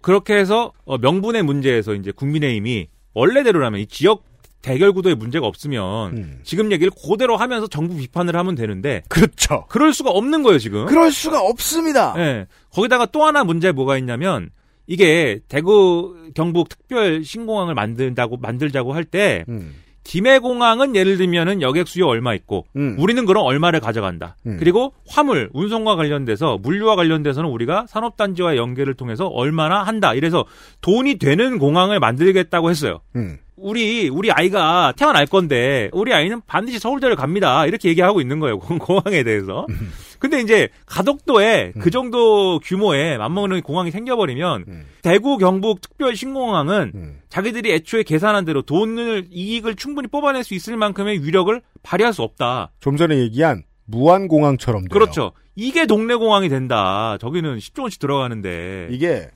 그렇게 해서 어, 명분의 문제에서 이제 국민의힘이 원래대로라면 이 지역 대결 구도에 문제가 없으면 지금 얘기를 그대로 하면서 정부 비판을 하면 되는데
그렇죠.
그럴 수가 없는 거예요 지금.
그럴 수가 없습니다.
예. 거기다가 또 하나 문제 뭐가 있냐면 이게 대구 경북 특별 신공항을 만든다고 만들자고 할때
음.
김해공항은 예를 들면은 여객 수요 얼마 있고
음.
우리는 그럼 얼마를 가져간다.
음.
그리고 화물 운송과 관련돼서 물류와 관련돼서는 우리가 산업단지와 연계를 통해서 얼마나 한다. 이래서 돈이 되는 공항을 만들겠다고 했어요.
음.
우리 우리 아이가 태어날 건데 우리 아이는 반드시 서울대를 갑니다. 이렇게 얘기하고 있는 거예요. 공- 공항에 대해서. 근데 이제 가덕도에 그 정도 규모의 맞먹는 공항이 생겨버리면 대구 경북 특별 신공항은 자기들이 애초에 계산한 대로 돈을 이익을 충분히 뽑아낼 수 있을 만큼의 위력을 발휘할 수 없다.
좀 전에 얘기한 무한공항처럼 돼요.
그렇죠. 이게 동네 공항이 된다. 저기는 10조 원씩 들어가는데.
이게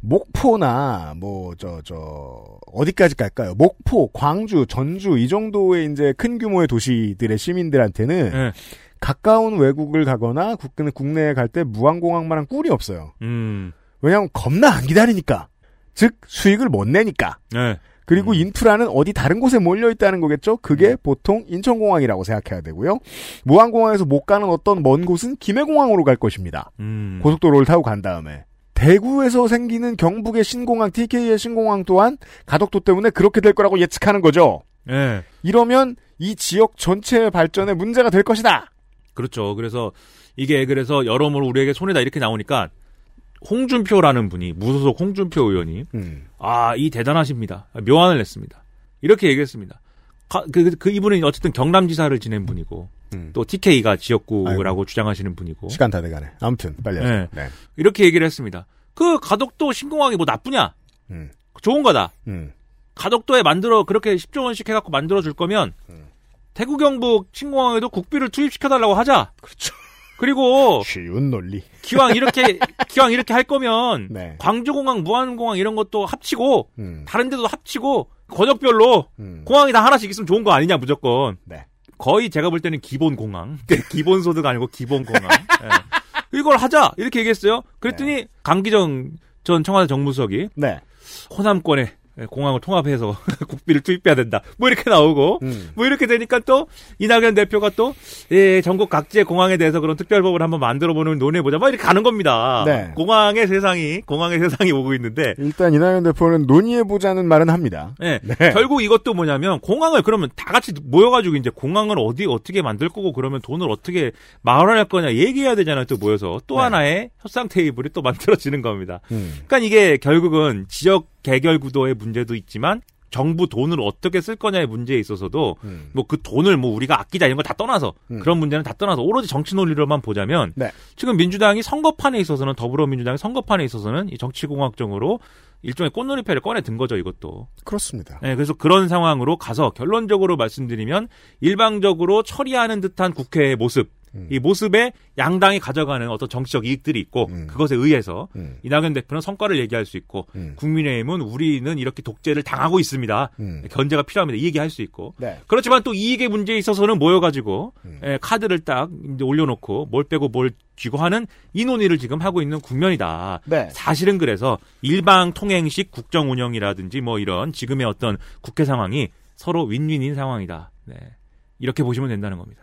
목포나 뭐 저 저 어디까지 갈까요? 목포, 광주, 전주 이 정도의 이제 큰 규모의 도시들의 시민들한테는
네.
가까운 외국을 가거나 국- 국내에 갈 때 무한공항만한 꿀이 없어요.
음.
왜냐하면 겁나 안 기다리니까. 즉 수익을 못 내니까.
네.
그리고 인프라는 어디 다른 곳에 몰려 있다는 거겠죠. 그게 보통 인천공항이라고 생각해야 되고요. 무한공항에서 못 가는 어떤 먼 곳은 김해공항으로 갈 것입니다.
음.
고속도로를 타고 간 다음에 대구에서 생기는 경북의 신공항, TK의 신공항 또한 가덕도 때문에 그렇게 될 거라고 예측하는 거죠.
네.
이러면 이 지역 전체의 발전에 문제가 될 것이다.
그렇죠. 그래서 이게 그래서 여러모로 우리에게 손해다 이렇게 나오니까 홍준표라는 분이 무소속 홍준표 의원이
음.
아, 이 대단하십니다. 묘안을 냈습니다. 이렇게 얘기했습니다. 가- 그, 그, 그 이분은 어쨌든 경남지사를 지낸 분이고 또 TK가 지역구라고 주장하시는 분이고
시간 다 돼가네. 아무튼 빨리.
네.
네.
이렇게 얘기를 했습니다. 그 가덕도 신공항이 뭐 나쁘냐?
음.
좋은 거다.
음.
가덕도에 만들어 그렇게 10조 원씩 해갖고 만들어 줄 거면
음.
대구 경북 신공항에도 국비를 투입시켜 달라고 하자.
그렇죠.
그리고
쉬운 논리.
기왕 이렇게 기왕 이렇게 할 거면
네.
광주공항, 무안공항 이런 것도 합치고
음.
다른 데도 합치고 권역별로 공항이 다 하나씩 있으면 좋은 거 아니냐 무조건.
네.
거의 제가 볼 때는 기본 공항, 기본 소득 아니고 기본 공항. 예. 이걸 하자 이렇게 얘기했어요. 그랬더니 강기정 전 청와대 정무수석이
네.
호남권에 공항을 통합해서 국비를 투입해야 된다. 뭐 이렇게 나오고
음.
뭐 이렇게 되니까 또 이낙연 대표가 또 예, 전국 각지의 공항에 대해서 그런 특별법을 한번 만들어 보는 논의해 보자. 막 이렇게 가는 겁니다.
네.
공항의 세상이 공항의 세상이 오고 있는데
일단 이낙연 대표는 논의해 보자는 말은 합니다.
예,
네.
결국 이것도 뭐냐면 공항을 그러면 다 같이 모여 가지고 이제 공항을 어디 어떻게 만들 거고 그러면 돈을 어떻게 마련할 거냐 얘기해야 되잖아요. 또 모여서 또 하나의 협상 테이블이 또 만들어지는 겁니다.
음.
그러니까 이게 결국은 지역 개결 구도의 문제도 있지만 정부 돈을 어떻게 쓸 거냐의 문제에 있어서도
음.
뭐그 돈을 뭐 우리가 아끼자 이런 거다 떠나서 그런 문제는 다 떠나서 오로지 정치 논리로만 보자면
네.
지금 민주당이 선거판에 있어서는 더불어민주당이 선거판에 있어서는 이 정치공학적으로 일종의 꽃놀이패를 꺼내 든 거죠 이것도.
그렇습니다.
네, 그래서 그런 상황으로 가서 결론적으로 말씀드리면 일방적으로 처리하는 듯한 국회의 모습, 이 모습에 양당이 가져가는 어떤 정치적 이익들이 있고 그것에 의해서 이낙연 대표는 성과를 얘기할 수 있고 국민의힘은 우리는 이렇게 독재를 당하고 있습니다. 견제가 필요합니다. 이 얘기할 수 있고
네.
그렇지만 또 이익의 문제에 있어서는 모여가지고 예, 카드를 딱 이제 올려놓고 뭘 빼고 뭘 쥐고 하는 이 논의를 지금 하고 있는 국면이다.
네.
사실은 그래서 일방 통행식 국정 운영이라든지 뭐 이런 지금의 어떤 국회 상황이 서로 윈윈인 상황이다. 네. 이렇게 보시면 된다는 겁니다.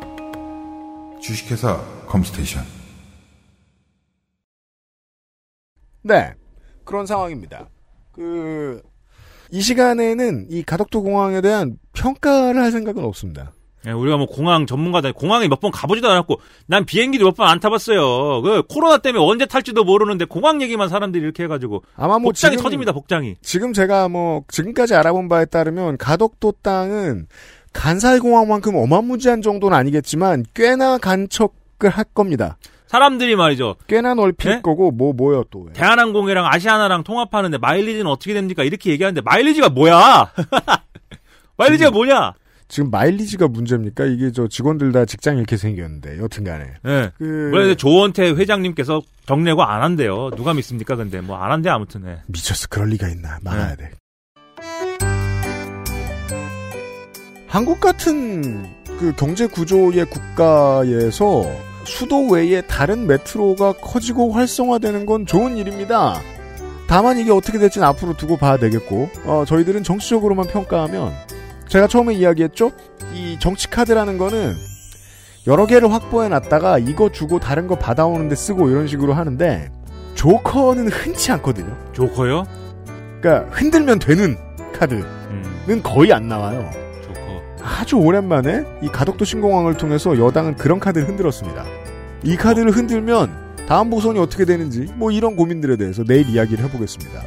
주식회사 컴스테이션
네. 그런 상황입니다. 그, 이 시간에는 이 가덕도 공항에 대한 평가를 할 생각은 없습니다.
예, 우리가 뭐 공항 전문가다 공항에 몇 번 가보지도 않았고 난 비행기도 몇 번 안 타봤어요. 그 코로나 때문에 언제 탈지도 모르는데 공항 얘기만 사람들이 이렇게 해가지고
아마 뭐
복장이
지금-
터집니다. 복장이.
지금 제가 뭐, 지금까지 알아본 바에 따르면 가덕도 땅은 간사이공항만큼 어마무지한 정도는 아니겠지만 꽤나 간척을 할 겁니다.
사람들이 말이죠.
꽤나 넓힐
네?
거고 뭐 뭐요 또.
대한항공이랑 아시아나랑 통합하는데 마일리지는 어떻게 됩니까? 이렇게 얘기하는데 마일리지가 뭐야? 마일리지가 뭐냐?
지금 마일리지가 문제입니까? 이게 저 직원들 다 직장 이렇게 생겼는데 여튼간에.
예.
그-
원래 조원태 회장님께서 정례고 안 한대요. 누가 믿습니까? 근데 뭐 안 한대 아무튼. 예.
미쳤어. 그럴 리가 있나. 막아야 돼. 한국 같은 그 경제 구조의 국가에서 수도 외에 다른 메트로가 커지고 활성화되는 건 좋은 일입니다. 다만 이게 어떻게 될지는 앞으로 두고 봐야 되겠고, 어, 저희들은 정치적으로만 평가하면, 제가 처음에 이야기했죠? 이 정치 카드라는 거는 여러 개를 확보해 놨다가 이거 주고 다른 거 받아오는데 쓰고 이런 식으로 하는데, 조커는 흔치 않거든요.
조커요?
그러니까 흔들면 되는 카드는 거의 안 나와요. 아주 오랜만에 이 가덕도 신공항을 통해서 여당은 그런 카드를 흔들었습니다. 이 카드를 흔들면 다음 보선이 어떻게 되는지 뭐 이런 고민들에 대해서 내일 이야기를 해보겠습니다.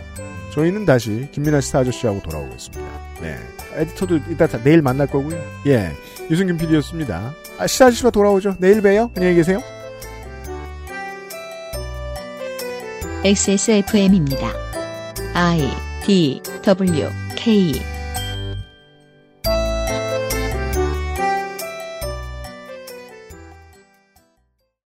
저희는 다시 김민아 스타 아저씨하고 돌아오겠습니다. 네. 에디터도 이따 다- 내일 만날 거고요. 예. 유승균 PD였습니다. 아, 스타 아저씨가 돌아오죠. 내일 봬요. 안녕히 계세요.
XSFM입니다. I D W K